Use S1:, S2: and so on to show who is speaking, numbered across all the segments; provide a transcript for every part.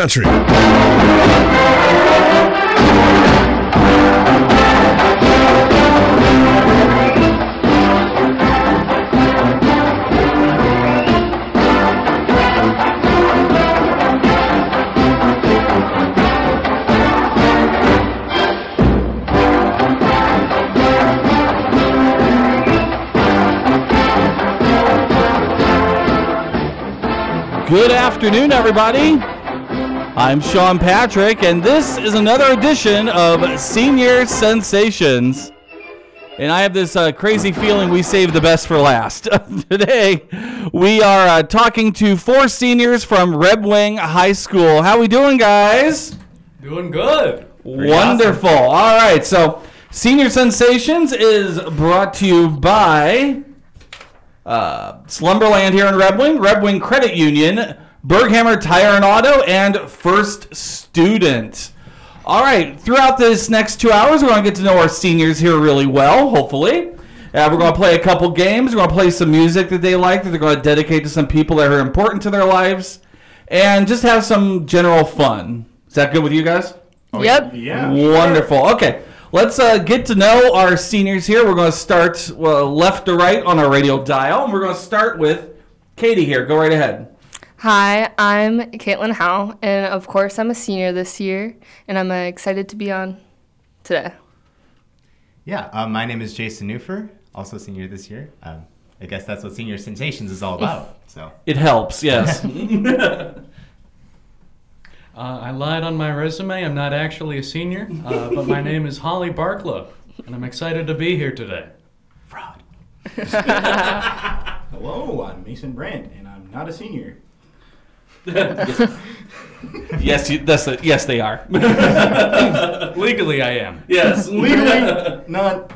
S1: Country.
S2: Good afternoon, everybody. I'm Sean Patrick, and this is another edition of Senior Sensations. And I have this uh, crazy feeling we saved the best for last. Today, we are uh, talking to four seniors from Red Wing High School. How are we doing, guys?
S3: Doing good.
S2: Wonderful. All right, so Senior Sensations is brought to you by uh, Slumberland here in Red Wing, Red Wing Credit Union, Berghammer Tire and Auto, and First Student. All right, throughout this next two hours, we're going to get to know our seniors here really well, hopefully. Uh, we're going to play a couple games. We're going to play some music that they like that they're going to dedicate to some people that are important to their lives, and just have some general fun. Is that good with you guys?
S4: Oh, yep.
S3: Yeah.
S2: Wonderful. Okay, let's uh, get to know our seniors here. We're going to start well, left to right on our radio dial, and we're going to start with Katie here. Go right ahead.
S4: Hi, I'm Caitlin Howe, and of course, I'm a senior this year, and I'm uh, excited to be on today.
S5: Yeah, um, my name is Jason Neuffer, also senior this year. Um, I guess that's what Senior Sensations is all about. So,
S2: It helps, yes.
S3: Uh, I lied on my resume. I'm not actually a senior, uh, but my name is Holly Barkla, and I'm excited to be here today.
S5: fraud.
S6: Hello, I'm Mason Brandt, and I'm not a senior.
S2: yes, you, that's the, yes, they are.
S3: Legally, I am.
S2: yes.
S6: Legally, not.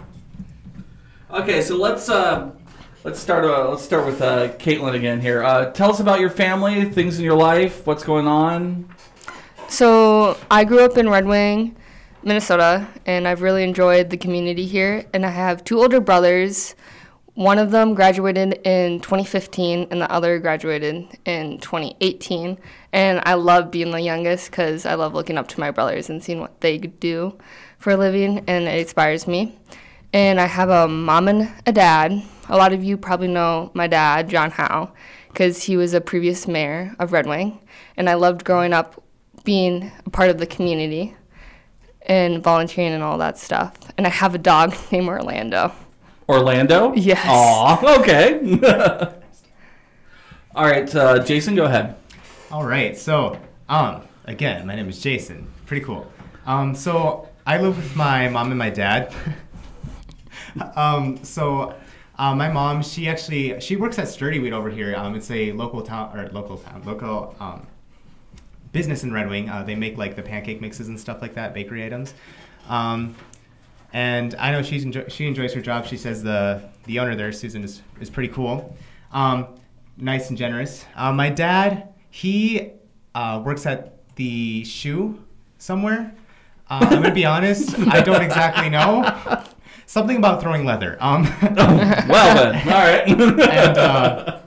S2: Okay, so let's uh, let's start. Uh, let's start with uh, Caitlin again here. Uh, tell us about your family, things in your life, what's going on.
S4: So, I grew up in Red Wing, Minnesota, and I've really enjoyed the community here. And I have two older brothers. One of them graduated in 2015, and the other graduated in 2018. And I love being the youngest because I love looking up to my brothers and seeing what they do for a living, and it inspires me. And I have a mom and a dad. A lot of you probably know my dad, John Howe, because he was a previous mayor of Red Wing. And I loved growing up being a part of the community and volunteering and all that stuff. And I have a dog named Orlando.
S2: Orlando.
S4: Yes.
S2: Aw. Okay. All right, uh, Jason, go ahead.
S5: All right, so um, again, my name is Jason. Pretty cool. Um, so I live with my mom and my dad. um, so uh, my mom, she actually she works at Sturdiwheat over here. Um, it's a local town or local town, local um, business in Red Wing. Uh, they make like the pancake mixes and stuff like that, bakery items. Um, and I know she's enjoy- she enjoys her job. She says the the owner there, Susan, is, is pretty cool, um, nice and generous. Uh, my dad, he uh, works at the shoe somewhere. Uh, I'm gonna be honest, I don't exactly know. Something about throwing leather. Um,
S2: Well then, all right.
S5: and uh,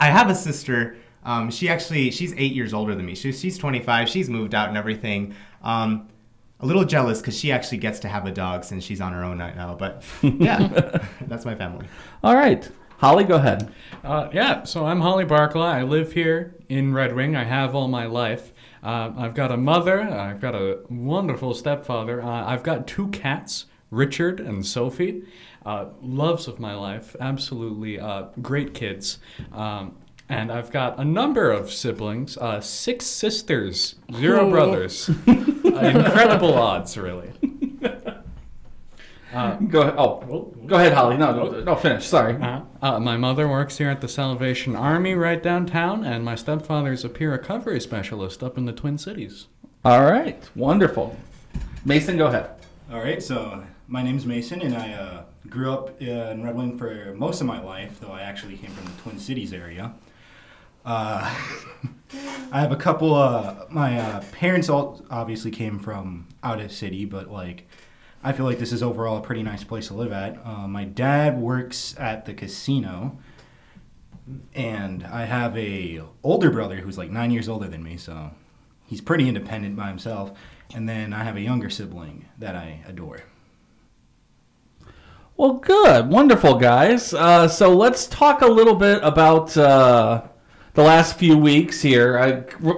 S5: I have a sister. Um, she actually she's eight years older than me. She, she's 25. She's moved out and everything. Um, a little jealous because she actually gets to have a dog since she's on her own right now. But yeah, that's my family.
S2: all right, Holly, go ahead.
S3: Uh, yeah, so I'm Holly Barkla. I live here in Red Wing. I have all my life. Uh, I've got a mother. I've got a wonderful stepfather. Uh, I've got two cats, Richard and Sophie. Uh, loves of my life. Absolutely uh, great kids. Um, and I've got a number of siblings, uh, six sisters, zero brothers. Uh, incredible odds, really. Uh,
S2: Go ahead. Oh, go ahead, Holly. No, no, no finish. Sorry.
S3: uh, uh, my mother works here at the Salvation Army right downtown, and my stepfather is a peer recovery specialist up in the Twin Cities.
S2: All right, wonderful. Mason, go ahead.
S6: All right, so my name's Mason, and I uh, grew up uh, in Red Wing for most of my life, though I actually came from the Twin Cities area. Uh, I have a couple. Uh, my uh, parents all obviously came from out of city, but like, I feel like this is overall a pretty nice place to live at. Uh, my dad works at the casino, and I have a older brother who's like nine years older than me, so he's pretty independent by himself. And then I have a younger sibling that I adore.
S2: Well, good, wonderful, guys. Uh, so let's talk a little bit about uh, the last few weeks here. I,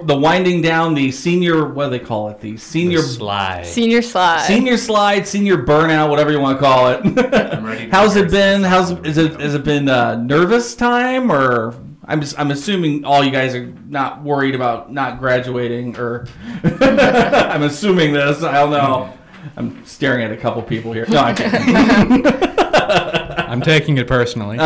S2: the winding down, the senior, what do they call it? The senior
S3: slide.
S4: Senior slide.
S2: senior slide, senior burnout, whatever you want to call it.
S5: I'm ready. to
S2: How's it been? How's is it? Has it been uh, nervous time or? I'm just, I'm assuming all you guys are not worried about not graduating or. I'm assuming this. I don't know. I'm staring at a couple people here. No, I'm kidding.
S3: I'm taking it personally.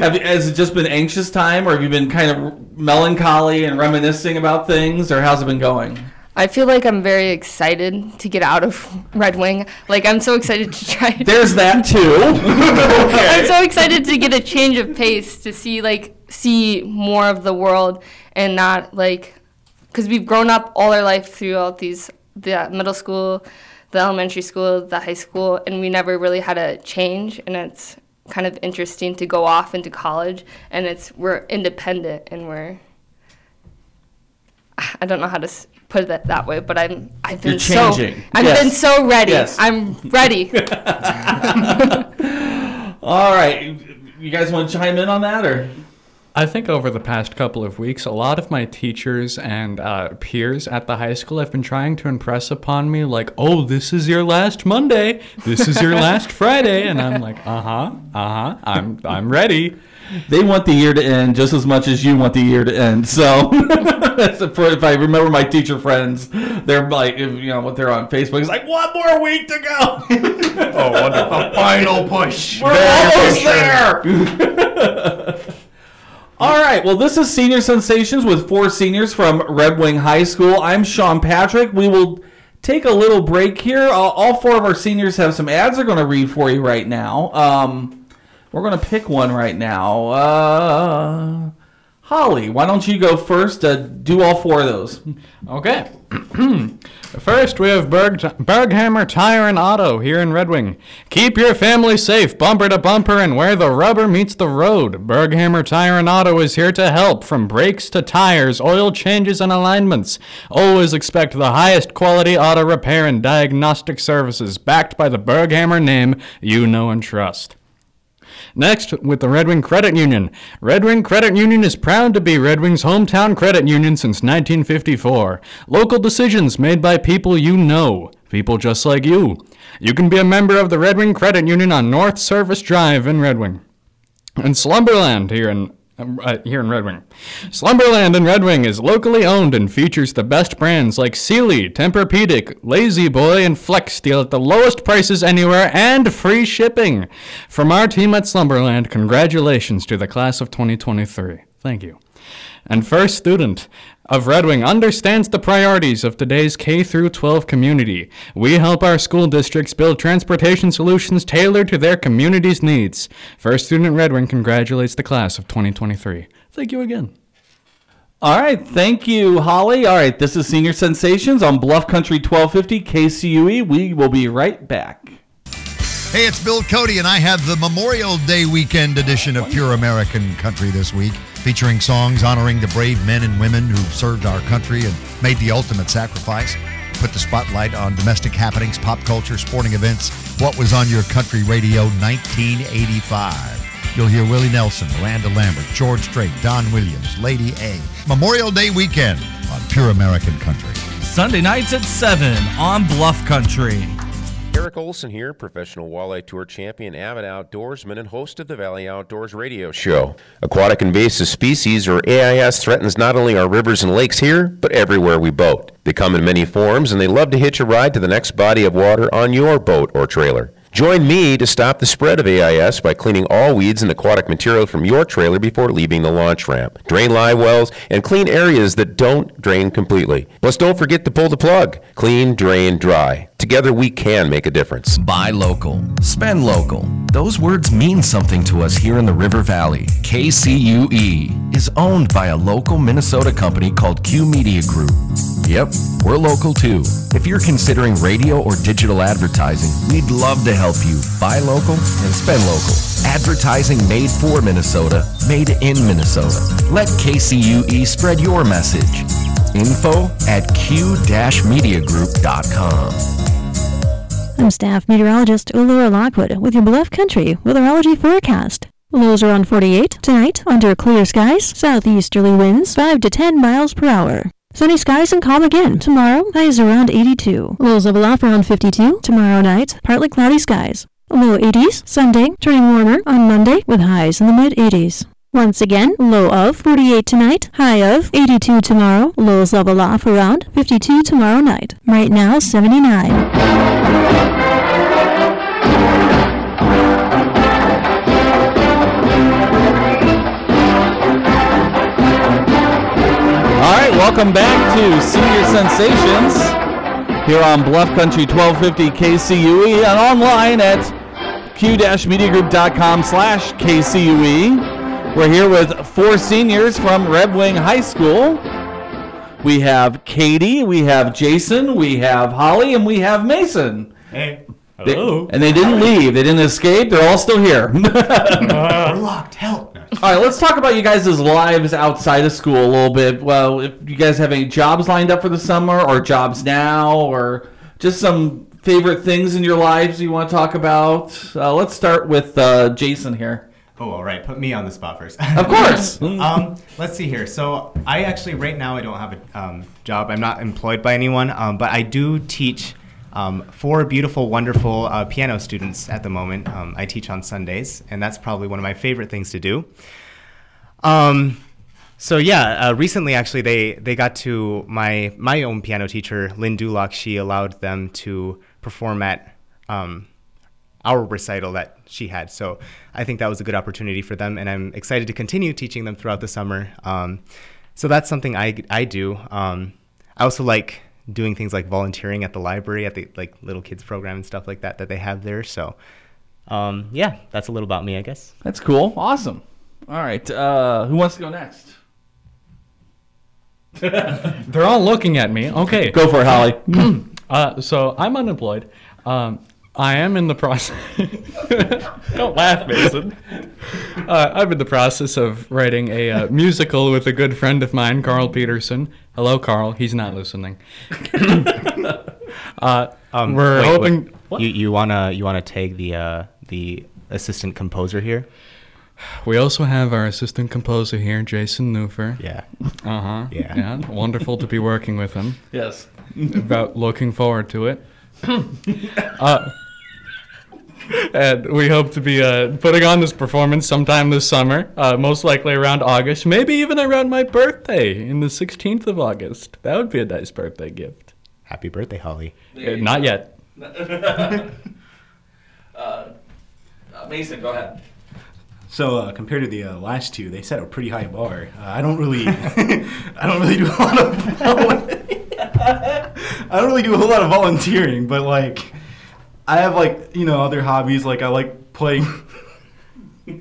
S2: Have you, has it just been anxious time, or have you been kind of melancholy and reminiscing about things, or how's it been going?
S4: I feel like I'm very excited to get out of Red Wing. Like I'm so excited to try.
S2: There's that too.
S4: I'm so excited to get a change of pace to see like see more of the world and not like because we've grown up all our life throughout these the middle school, the elementary school, the high school, and we never really had a change. And it's kind of interesting to go off into college and it's we're independent and we're I don't know how to put it that way, but I'm I've been so I've
S2: Yes.
S4: been so ready.
S2: Yes.
S4: I'm ready.
S2: All right, you guys want to chime in on that, or?
S3: I think over the past couple of weeks, a lot of my teachers and uh, peers at the high school have been trying to impress upon me, like, oh, this is your last Monday, this is your last Friday, and I'm like, uh huh, uh huh, I'm I'm ready.
S2: They want the year to end just as much as you want the year to end. So, for- if I remember my teacher friends, they're like, if, you know, what they're on Facebook. It's like one more week to go.
S6: Oh, wonderful. Final push.
S2: We're almost there. All right. Well, this is Senior Sensations with four seniors from Red Wing High School. I'm Sean Patrick. We will take a little break here. All, all four of our seniors have some ads they're going to read for you right now. Um, we're going to pick one right now. Uh, Holly, why don't you go first? Uh, do all four of those.
S3: Okay. First, we have Berg, Berghammer Tire and Auto here in Red Wing. Keep your family safe, bumper to bumper, and where the rubber meets the road. Berghammer Tire and Auto is here to help from brakes to tires, oil changes, and alignments. Always expect the highest quality auto repair and diagnostic services backed by the Berghammer name you know and trust. Next, with the Red Wing Credit Union. Red Wing Credit Union is proud to be Red Wing's hometown credit union since 1954. Local decisions made by people you know, people just like you. You can be a member of the Red Wing Credit Union on North Service Drive in Red Wing. And Slumberland here in uh, here in Red Wing. Slumberland in Red Wing is locally owned and features the best brands like Sealy, Tempur-Pedic, La-Z-Boy, and Flexsteel at the lowest prices anywhere and free shipping. From our team at Slumberland, congratulations to the class of 2023. Thank you. And first student of Red Wing understands the priorities of today's K through 12 community. We help our school districts build transportation solutions tailored to their community's needs. First student Red Wing congratulates the class of 2023. Thank you again.
S2: All right, thank you, Holly. All right, this is Senior Sensations on Bluff Country 1250 KCUE. We will be right back.
S1: Hey, it's Bill Cody, and I have the Memorial Day weekend edition of Pure American Country this week, featuring songs honoring the brave men and women who served our country and made the ultimate sacrifice. Put the spotlight on domestic happenings, pop culture, sporting events. What was on your country radio 1985? You'll hear Willie Nelson, Miranda Lambert, George Strait, Don Williams, Lady A. Memorial Day weekend on Pure American Country.
S7: Sunday nights at 7 on Bluff Country.
S8: Eric Olson here, professional walleye tour champion, avid outdoorsman, and host of the Valley Outdoors Radio Show. Aquatic invasive species, or AIS, threatens not only our rivers and lakes here, but everywhere we boat. They come in many forms, and they love to hitch a ride to the next body of water on your boat or trailer. Join me to stop the spread of AIS by cleaning all weeds and aquatic material from your trailer before leaving the launch ramp. Drain live wells and clean areas that don't drain completely. Plus, don't forget to pull the plug. Clean, drain, dry. Together, we can make a difference.
S7: Buy local, spend local. Those words mean something to us here in the River Valley. KCUE is owned by a local Minnesota company called Q Media Group. Yep, we're local too. If you're considering radio or digital advertising, we'd love to help you buy local and spend local. Advertising made for Minnesota, made in Minnesota. Let KCUE spread your message. Info at q-mediagroup.com.
S9: I'm staff meteorologist Laura Lockwood with your Bluff Country weatherology forecast. Lows around 48 tonight under clear skies, southeasterly winds 5 to 10 miles per hour. Sunny skies and calm again tomorrow, highs around 82. Lows level off around 52 tomorrow night, partly cloudy skies. Low 80s Sunday, turning warmer on Monday with highs in the mid 80s. Once again, low of 48 tonight, high of 82 tomorrow, lows level off around 52 tomorrow night. Right now, 79.
S2: Welcome back to Senior Sensations here on Bluff Country 1250 KCUE and online at q-mediagroup.com slash KCUE. We're here with four seniors from Red Wing High School. We have Katie, we have Jason, we have Holly, and we have Mason.
S5: Hey.
S2: They- and they didn't leave. They didn't escape. They're all still here. Uh-huh.
S5: We're locked. Help.
S2: All right, let's talk about you guys' lives outside of school a little bit. Well, if you guys have any jobs lined up for the summer, or jobs now, or just some favorite things in your lives you want to talk about. Uh, let's start with uh, Jason here.
S5: Oh, all right. Put me on the spot first.
S2: Of course.
S5: um, let's see here. So I actually right now I don't have a um, job. I'm not employed by anyone, um, but I do teach um, four beautiful, wonderful uh, piano students at the moment. Um, I teach on Sundays, and that's probably one of my favorite things to do. Um, so yeah, uh, recently actually they they got to my my own piano teacher Lynn Dulock. She allowed them to perform at um, our recital that she had. So I think that was a good opportunity for them, and I'm excited to continue teaching them throughout the summer. Um, so that's something I I do. Um, I also like doing things like volunteering at the library at the like little kids program and stuff like that that they have there. So um, yeah, that's a little about me, I guess.
S2: That's cool. Awesome. All right. Uh, who wants to go next?
S3: They're all looking at me. Okay.
S2: Go for it, Holly.
S3: Uh, so I'm unemployed. Um, I am in the process. Don't laugh, Mason. Uh, I'm in the process of writing a uh, musical with a good friend of mine, Carl Peterson. Hello, Carl. He's not listening. uh,
S5: Um,
S3: we're
S5: wait,
S3: hoping.
S5: wait. You you wanna you wanna tag the uh, the assistant composer here?
S3: We also have our assistant composer here, Jason Neuffer.
S5: Yeah.
S3: Uh huh.
S5: Yeah.
S3: Yeah. Wonderful to be working with him.
S2: yes.
S3: about looking forward to it. uh, and we hope to be uh, putting on this performance sometime this summer, uh, most likely around August, maybe even around my birthday in the 16th of August. That would be a nice birthday gift.
S5: Happy birthday, Holly.
S3: Uh, not yet.
S2: Uh, Mason, go ahead.
S6: So uh, compared to the uh, last two, they set a pretty high bar. Uh, I don't really, I don't really do a lot of, I don't really do a whole lot of volunteering, but like, I have like you know other hobbies. Like I like playing.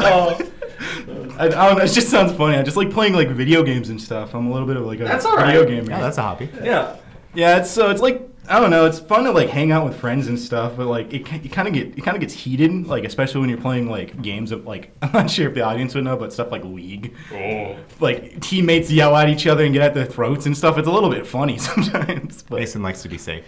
S6: Oh. I, I don't know. It just sounds funny. I just like playing like video games and stuff. I'm a little bit of like a
S2: That's all
S6: video
S2: right.
S6: gamer.
S5: Yeah, that's a hobby.
S2: Yeah.
S6: Yeah, it's so it's like I don't know. It's fun to like hang out with friends and stuff, but like it, it kind of get it kind of gets heated, like especially when you're playing like games of like I'm not sure if the audience would know, but stuff like League. Oh. Like teammates yell at each other and get at their throats and stuff. It's a little bit funny sometimes. But
S5: Mason likes to be safe.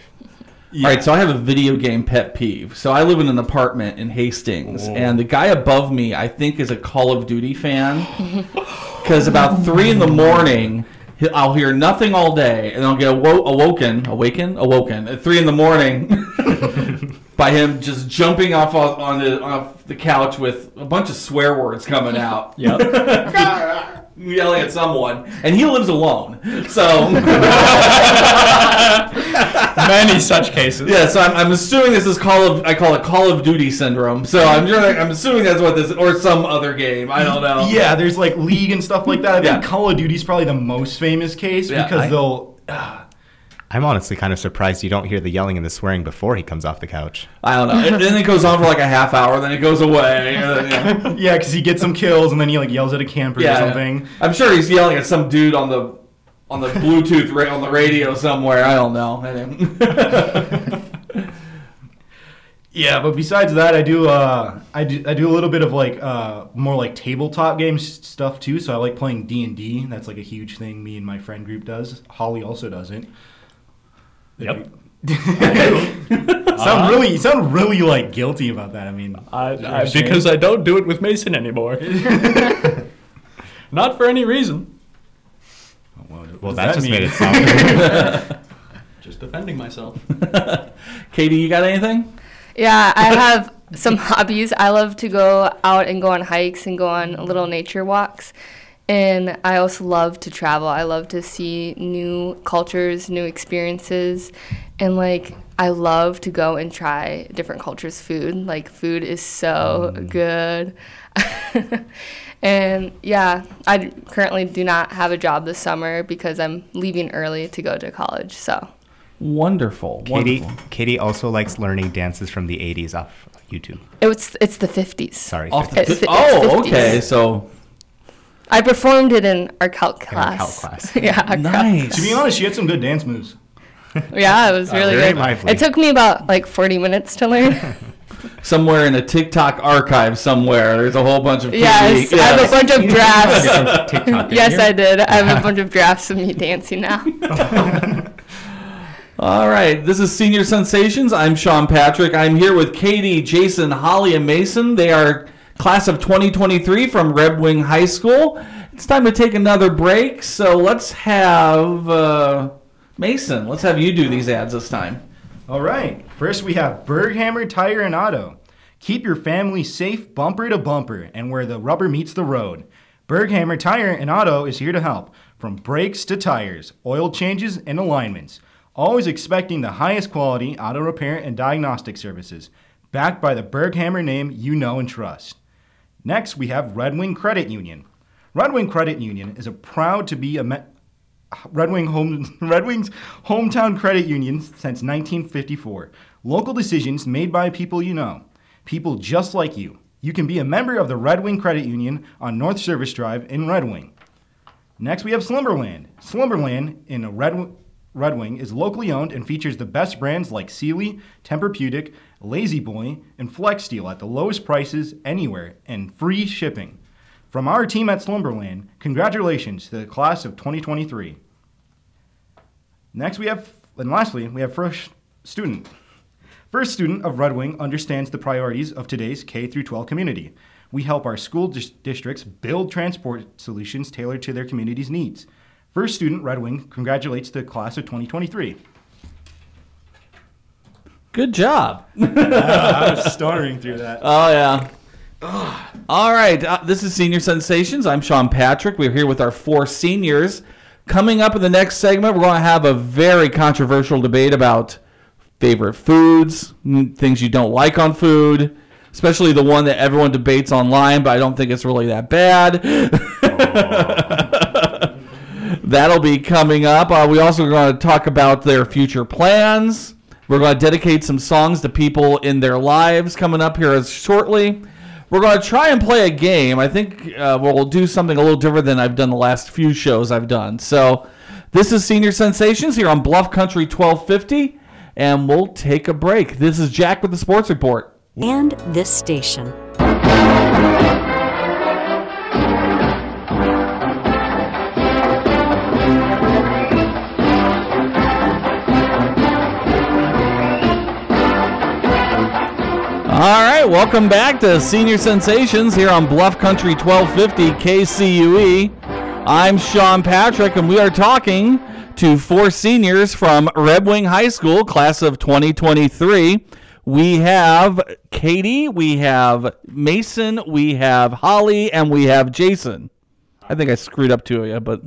S6: Yeah.
S2: All right, so I have a video game pet peeve. So I live in an apartment in Hastings, and the guy above me, I think, is a Call of Duty fan. Because about three in the morning, I'll hear nothing all day, and I'll get awo- awoken, awaken, awoken at three in the morning by him just jumping off on on the, off the couch with a bunch of swear words coming out.
S3: Yep.
S2: Yelling at someone, and he lives alone. So
S3: Many such cases.
S2: Yeah, so I'm, I'm assuming this is Call of I call it Call of Duty syndrome. So I'm sure I'm assuming that's what this or some other game. I don't know.
S6: Yeah, there's like League and stuff like that. I think
S2: Yeah.
S6: Call of Duty's probably the most famous case
S2: Yeah,
S6: because
S2: I-
S6: they'll.
S5: Ah, I'm honestly kind of surprised you don't hear the yelling and the swearing before he comes off the couch.
S2: I don't know. And then it goes on for like a half hour, then it goes away. then, yeah.
S6: Yeah, because he gets some kills and then he like yells at a camper
S2: Yeah,
S6: or something.
S2: I'm sure he's yelling at some dude on the on the Bluetooth ra- on the radio somewhere. I don't know.
S6: Yeah, but besides that, I do uh, I do I do a little bit of like uh, more like tabletop games stuff too. So I like playing D and D. That's like a huge thing. Me and my friend group does. Holly also does it.
S3: Yep.
S6: sound really you sound really like guilty about that. I mean,
S3: I,
S6: Is there
S3: I,
S6: a shame?
S3: because I don't do it with Mason anymore. Not for any reason.
S6: well,
S5: Well,
S6: does
S5: that just
S6: mean?
S5: made it sound.
S3: Just defending myself.
S2: Katie, you got anything?
S4: Yeah, I have some hobbies. I love to go out and go on hikes and go on little nature walks. And I also love to travel. I love to see new cultures, new experiences. And like, I love to go and try different cultures' food. Like, food is so mm. good. and yeah, I currently do not have a job this summer because I'm leaving early to go to college. So.
S2: Wonderful.
S5: Katie,
S2: wonderful.
S5: Katie also likes learning dances from the 80s off YouTube.
S4: It was, it's the 50s.
S5: Sorry.
S2: Off the
S4: It's
S2: fi-
S4: fi-
S2: oh,
S4: it's
S2: okay. So
S4: I performed it in our calc
S5: In our
S4: class.
S5: calc class.
S4: yeah, our calc-
S2: nice.
S6: To be honest, she had some good dance moves.
S4: yeah, it was really
S5: very
S4: good.
S5: lively.
S4: It took me about like 40 minutes to learn.
S2: somewhere in a TikTok archive somewhere, there's a whole bunch of
S4: yes,
S2: Katie-
S4: I have a bunch of drafts.
S5: TikTok, didn't
S4: yes,
S5: you?
S4: I did. I have a bunch of drafts of me dancing now.
S2: All right, this is Senior Sensations. I'm Sean Patrick. I'm here with Katie, Jason, Holly, and Mason. They are class of 2023 from Red Wing High School. It's time to take another break, so let's have uh, Mason. Let's have you do these ads this time.
S6: All right. First, we have Berghammer Tire and Auto. Keep your family safe bumper to bumper and where the rubber meets the road. Berghammer Tire and Auto is here to help, from brakes to tires, oil changes, and alignments. Always expecting the highest quality auto repair and diagnostic services, backed by the Berghammer name you know and trust. Next, we have Red Wing Credit Union. Red Wing Credit Union is a proud to be a me- Red Wing home, Red Wings hometown credit union since 1954. Local decisions made by people you know, people just like you. You can be a member of the Red Wing Credit Union on North Service Drive in Red Wing. Next, we have Slumberland. Slumberland in Red, Red Wing is locally owned and features the best brands like Sealy, Tempur-Pedic, La-Z-Boy, and Flexsteel at the lowest prices anywhere and free shipping. From our team at Slumberland, congratulations to the class of 2023. Next, we have, and lastly, we have first student. First student of Red Wing understands the priorities of today's K through 12 community. We help our school dis- districts build transport solutions tailored to their community's needs. First student Red Wing congratulates the class of 2023.
S2: Good job.
S6: I was stuttering through that.
S2: Oh yeah. All right, uh, this is Senior Sensations. I'm Sean Patrick. We're here with our four seniors. Coming up in the next segment, we're going to have a very controversial debate about favorite foods, things you don't like on food, especially the one that everyone debates online, but I don't think it's really that bad. That'll be coming up. Uh, we also are going to talk about their future plans. We're going to dedicate some songs to people in their lives coming up here shortly. We're going to try and play a game. I think uh, we'll do something a little different than I've done the last few shows I've done. So, this is Senior Sensations here on Bluff Country 1250, and we'll take a break. This is Jack with the Sports Report.
S10: and this station.
S2: All right, welcome back to Senior Sensations here on Bluff Country 1250 KCUE. I'm Sean Patrick, and we are talking to four seniors from Red Wing High School, class of 2023. We have Katie, we have Mason, we have Holly, and we have Jason. I think I screwed up two of you, but.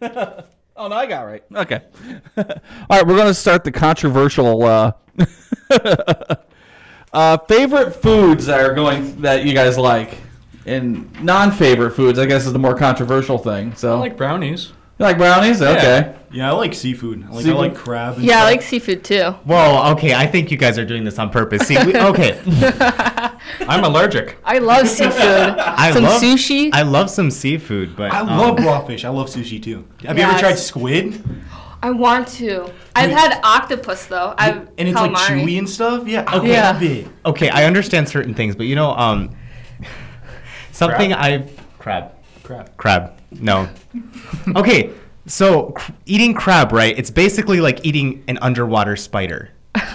S2: oh, no, I got right. Okay. All right, we're going to start the controversial. Uh, Uh, favorite foods that are going that you guys like, and non-favorite foods, I guess, is the more controversial thing. So,
S3: I like brownies.
S2: you like brownies? Okay.
S6: Yeah, I like seafood. I like,
S2: Seafood?
S6: I like crab. And
S4: Yeah, I like seafood too.
S5: Well, okay, I think you guys are doing this on purpose. See, we, okay.
S3: I'm allergic.
S4: I love seafood.
S5: I
S4: Some
S5: love
S4: sushi.
S5: I love some seafood, but
S6: I
S5: um,
S6: love raw fish. I love sushi too. Have you ever tried squid?
S4: I want to. I've had octopus though. I've
S6: And it's like
S4: calamari.
S6: chewy and stuff. Yeah, I
S5: Okay.
S6: love it.
S5: Okay, I understand certain things, but you know, um, something I've crab,
S6: Crap.
S5: crab. No. okay, so cr- eating crab, right? It's basically like eating an underwater spider,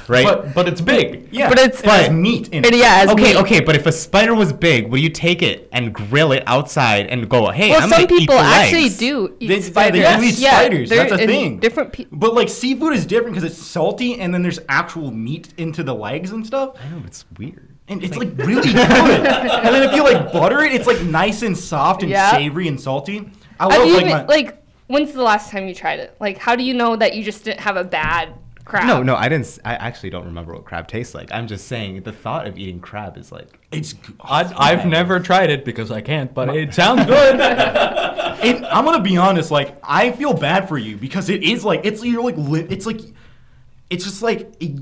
S5: right?
S3: But but it's big.
S6: Yeah,
S4: But it's-
S6: it has meat in
S4: It,
S6: it.
S4: yeah, it's
S5: okay,
S4: meat.
S5: okay, but if a spider was big, would you take it and grill it outside and go, "Hey,
S4: Well,
S5: I'm
S4: some
S5: gonna eat
S4: people
S5: the
S4: actually
S5: legs"?
S4: do eat
S6: They- yeah, they
S4: spiders.
S6: do eat
S4: Yeah,
S6: spiders.
S4: they're
S6: That's a thing.
S4: Different people.
S6: But like seafood is different because it's salty, and then there's actual meat into the legs and stuff.
S5: I know it's weird.
S6: And it's like really good. and then if you like butter it, it's like nice and soft and
S4: Yeah.
S6: savory and salty. I love
S4: you
S6: like
S4: even,
S6: my,
S4: like when's the last time you tried it? Like, how do you know that you just didn't have a bad crab?
S5: No, no, I didn't. s- I actually don't remember what crab tastes like. I'm just saying the thought of eating crab is like.
S6: it's.
S3: I, I've never tried it because I can't, but it sounds good.
S6: And I'm gonna be honest, like I feel bad for you because it is like it's you're like li- it's like it's just like you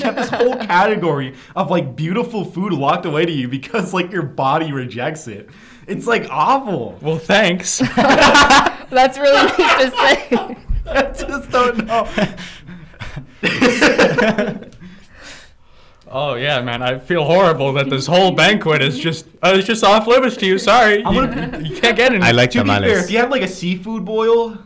S6: have this whole category of like beautiful food locked away to you because like your body rejects it. It's like awful.
S3: well, thanks.
S4: That's really nice to say.
S6: I just don't know.
S3: Oh yeah, man, I feel horrible that this whole banquet is just uh, it's just off limits to you. Sorry, you, you can't get any.
S5: I like
S6: to be fair,
S5: tamales.
S6: if you have like a seafood boil,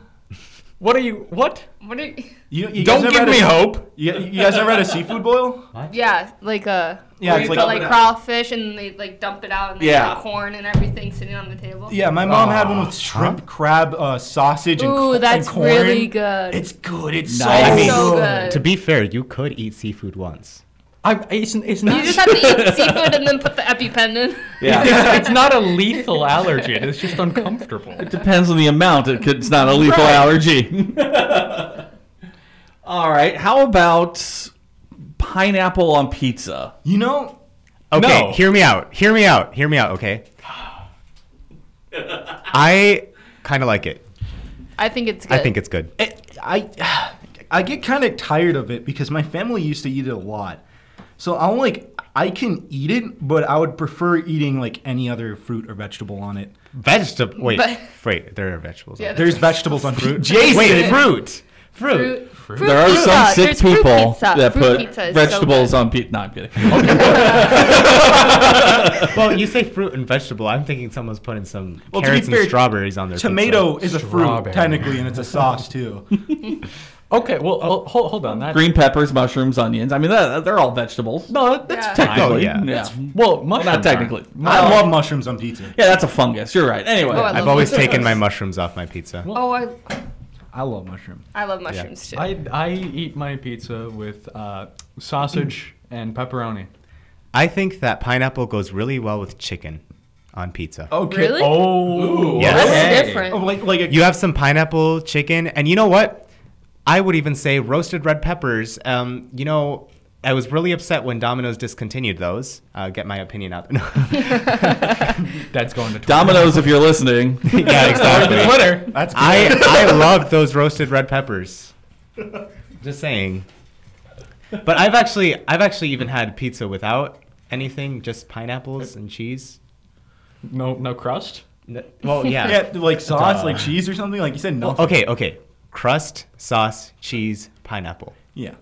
S3: What are you? What?
S4: What are you,
S6: you, you
S3: Don't give
S6: had a
S3: me hope.
S6: You, you guys ever had a seafood boil?
S4: yeah, like a
S6: Yeah,
S4: where
S6: it's
S4: you
S6: like-
S4: put like crawfish and they like dump it out and they
S2: Yeah.
S4: have corn and everything sitting on the table.
S6: Yeah, my mom had one with shrimp, crab, uh, sausage, and, co-
S4: Ooh,
S6: and
S4: that's
S6: corn.
S4: really good.
S6: It's good. It's
S2: Nice.
S6: so,
S5: I mean,
S4: so
S6: good.
S4: good.
S5: To be fair, you could eat seafood once.
S3: I, it's, it's
S4: you just have to eat seafood and then put the EpiPen in.
S2: Yeah.
S3: it's, it's not a lethal allergy. It's just uncomfortable.
S2: It depends on the amount. It could, it's not a lethal allergy. All right. How about pineapple on pizza?
S6: You know,
S5: Okay,
S3: No.
S5: hear me out. Hear me out. Hear me out. Okay. I kind of like it.
S4: I think it's good.
S5: I think it's good.
S6: it, I I get kind of tired of it because my family used to eat it a lot. So I'm like, I can eat it, but I would prefer eating like any other fruit or vegetable on it.
S5: Vegetable. Wait,
S4: But-
S5: wait. There are vegetables.
S4: Yeah,
S5: on it.
S6: There's vegetables on fruit.
S5: Wait, fruit. Fruit.
S4: fruit.
S2: There are
S4: pizza.
S2: some sick
S4: There's
S2: people that
S4: Fruit
S2: put
S4: pizza is so
S2: vegetables on pizza. No, I'm kidding.
S5: well, you say fruit and vegetable. I'm thinking someone's putting some
S6: Well, to be
S5: carrots
S6: fair,
S5: and strawberries on their
S6: Tomato
S5: pizza.
S6: is a fruit technically, and it's a sauce too.
S3: Okay, well, well hold, hold on. That,
S2: Green peppers, mushrooms, onions. I mean, that, they're all vegetables.
S3: no, that's
S4: Yeah.
S2: Technically, oh,
S5: yeah.
S2: yeah.
S3: well, mushrooms
S2: Not
S3: aren't.
S2: technically.
S6: I
S2: Well,
S6: love mushrooms on pizza.
S2: Yeah, that's a fungus. You're right. Anyway,
S4: Oh, I love
S5: I've always taken my mushrooms off my pizza.
S4: Oh, I,
S3: I love mushrooms.
S4: I love mushrooms too.
S3: I, I eat my pizza with uh, sausage and pepperoni.
S5: I think that pineapple goes really well with chicken on pizza.
S6: Okay.
S4: Really?
S6: Oh,
S5: Yes.
S4: That's
S3: Hey.
S4: different.
S6: Oh, like like a,
S5: You have some pineapple chicken, and you know what? I would even say roasted red peppers. Um, you know, I was really upset when Domino's discontinued those. Uh, get my opinion out.
S3: That's going to Twitter.
S2: Domino's, if you're listening.
S5: yeah, exactly.
S3: Twitter.
S6: that's good.
S5: I I loved those roasted red peppers. Just saying. But I've actually I've actually even had pizza without anything, just pineapples and cheese.
S3: No, no crust.
S5: N- Well, yeah.
S6: yeah, like sauce, like cheese or something. Like you said, no.
S5: Well, okay, okay. Crust, sauce, cheese, pineapple.
S6: Yeah.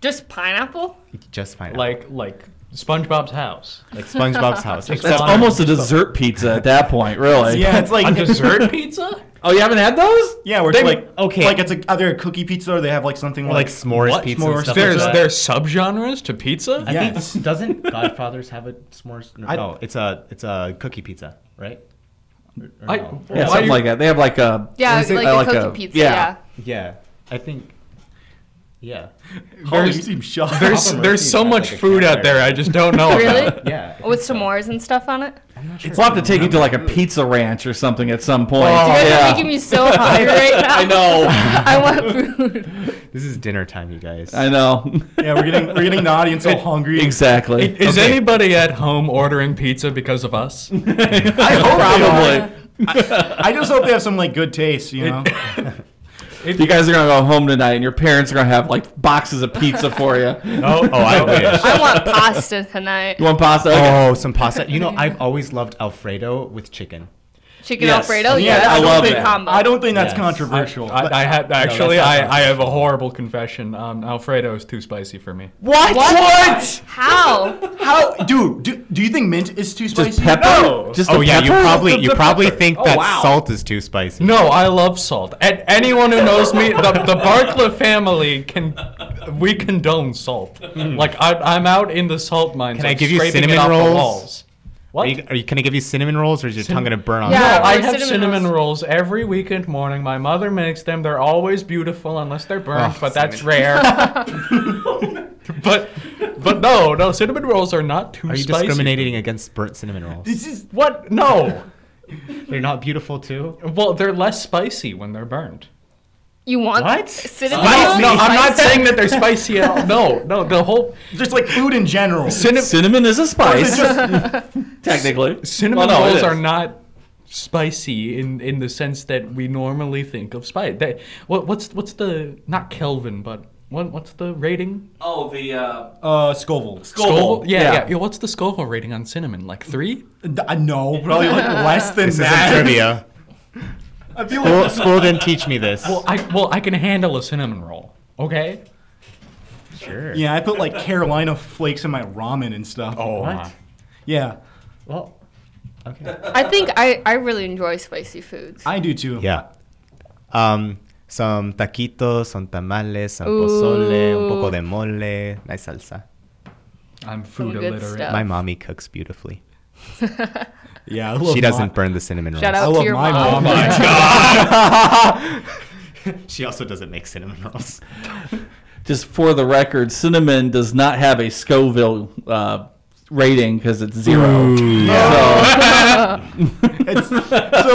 S4: Just pineapple?
S5: Just pineapple.
S3: Like like SpongeBob's house.
S5: like SpongeBob's house.
S2: That's almost a dessert pizza at that point, really.
S6: Yeah, it's like
S3: A dessert pizza?
S2: Oh, you haven't had those?
S6: Yeah, where it's
S3: They-
S6: like
S5: okay.
S6: like it's a, either a cookie pizza or they have like something
S5: Or like s'mores
S6: what?
S5: pizza and
S6: S'mores
S5: stuff
S6: pizza.
S3: There's
S5: that.
S3: there's subgenres to pizza.
S5: I
S6: Yes.
S5: think doesn't Godfather's have a s'mores? No,
S6: I-
S5: no, it's a it's a cookie pizza, right? Or- or
S3: I,
S5: no?
S2: Yeah,
S3: why
S2: something
S3: you-
S2: like that. They have like a.
S4: Yeah,
S2: what is it?
S4: like
S2: Uh,
S4: a cookie pizza.
S2: yeah.
S4: Yeah.
S5: Yeah, I think. Yeah.
S6: Holly, you seem shocked.
S3: There's there's so much food out there I just don't know
S4: Really?
S3: about.
S5: Yeah.
S4: With s'mores and stuff on it? I'm not sure.
S2: We'll have to take you to like a pizza ranch or something at some point.
S4: You guys
S2: Oh, yeah.
S4: are making me so hungry right now.
S2: I know.
S4: I want food.
S5: This is dinner time, you guys.
S2: I know.
S6: yeah, we're getting we're getting naughty and so hungry.
S2: exactly.
S3: Is
S6: Okay.
S3: anybody at home ordering pizza because of us?
S6: I hope
S2: Probably.
S6: They are. I, I just hope they have some like good taste, you know.
S2: You guys are gonna go home tonight, and your parents are gonna have like boxes of pizza for you.
S5: Oh, oh, I wish.
S4: I want pasta tonight.
S2: You want pasta? Okay.
S5: Oh, some pasta. You know, I've always loved Alfredo with chicken.
S4: Chicken
S2: Yes.
S4: Alfredo?
S2: Yeah,
S4: Yeah, that's
S2: I
S4: a
S2: love
S4: good
S2: it.
S4: combo.
S6: I don't think that's
S5: Yes.
S6: controversial.
S3: I,
S6: but-
S3: I had actually
S5: that's
S3: I, I have a horrible confession. Um, Alfredo is too spicy for me.
S6: what? What?
S4: How?
S6: How, dude? Do, do you think mint is too spicy?
S2: Just pepper?
S3: No.
S2: Just
S5: Oh
S2: the
S5: yeah, you probably you
S3: The
S5: probably
S3: pepper.
S5: think
S3: Oh,
S5: that
S3: wow.
S5: salt is too spicy.
S3: No, I love salt. And anyone who knows me, the, the Barkla family can, we condone salt. Like I, I'm out in the salt mines.
S5: Can I give you
S3: scraping it
S5: cinnamon rolls?
S3: Walls. What?
S5: Are you, are you, can I give you cinnamon rolls, or is your tongue gonna burn on?
S4: Yeah.
S3: no, I have
S4: cinnamon
S3: cinnamon,
S4: rolls.
S3: rolls. every weekend morning. My mother makes them. They're always beautiful unless they're burnt,
S5: Oh,
S3: but that's rare. but but no, no, cinnamon rolls are not too spicy.
S5: Are you
S3: spicy.
S5: discriminating against burnt cinnamon rolls?
S3: This is what? No.
S5: They're not beautiful too.
S3: Well, they're less spicy when they're burnt.
S4: You want
S5: What?
S4: cinnamon
S5: Spicy?
S3: No, I'm not saying that they're spicy at all. No, no, the whole
S6: Just like food in general.
S3: cinnamon
S2: Cinnamon is a spice,
S6: Just-
S2: technically.
S3: cinnamon
S2: Well, no,
S3: rolls are not spicy in in the sense that we normally think of spice. They, what what's what's the not Kelvin, but what what's the rating?
S2: Oh, the uh,
S6: uh, Scoville.
S2: Scoville.
S3: Yeah,
S2: Yeah.
S3: yeah, yeah. What's the Scoville rating on cinnamon? Like three?
S6: D- uh, no, probably like less than
S5: This isn't
S6: that.
S5: trivia.
S6: I feel
S5: School,
S6: like
S5: school didn't teach me this.
S3: Well, I well I can handle a cinnamon roll. Okay.
S5: sure.
S6: yeah, I put like Carolina flakes in my ramen and stuff.
S3: Oh,
S5: What?
S6: yeah,
S5: Well. Okay.
S4: I think I, I really enjoy spicy foods.
S6: I do too.
S5: Yeah. Um, some taquitos, some tamales, some pozole, un poco de mole, nice salsa.
S3: I'm
S4: Some
S3: food
S4: good
S3: illiterate.
S4: stuff.
S5: My mommy cooks beautifully.
S6: yeah. I love
S5: She doesn't
S6: my-
S5: burn the cinnamon rolls.
S4: Shout
S6: I
S4: out
S6: love
S4: to your
S6: my
S4: mom.
S6: mom.
S5: She also doesn't make cinnamon rolls.
S2: just for the record, cinnamon does not have a Scoville uh, rating because it's zero. So,
S6: It's, so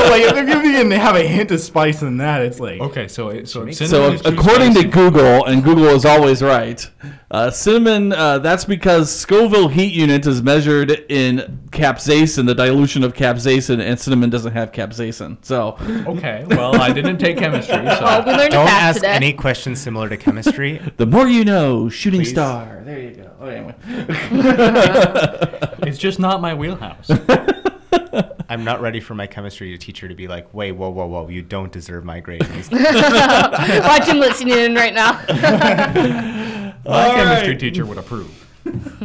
S6: like if you even have a hint of spice in that, it's like
S3: Okay, so it, so
S5: makes-
S2: so
S3: is too
S2: according
S3: spicy.
S2: to Google, and Google is always right, uh, cinnamon. Uh, that's because Scoville heat unit is measured in capsaicin, the dilution of capsaicin, and cinnamon doesn't have capsaicin. So
S3: Okay, well I didn't take chemistry, so
S4: Well, we learned a
S5: Don't
S4: fact
S5: ask
S4: today.
S5: any questions similar to chemistry.
S2: the more you know, shooting
S5: Please.
S2: star. There you go. Oh, anyway.
S3: It's just not my wheelhouse.
S5: I'm not ready for my chemistry teacher to be like, wait, whoa, whoa, whoa, you don't deserve my grade.
S4: Watch him listening in right now.
S3: My
S2: All
S3: chemistry
S2: right.
S3: teacher would approve.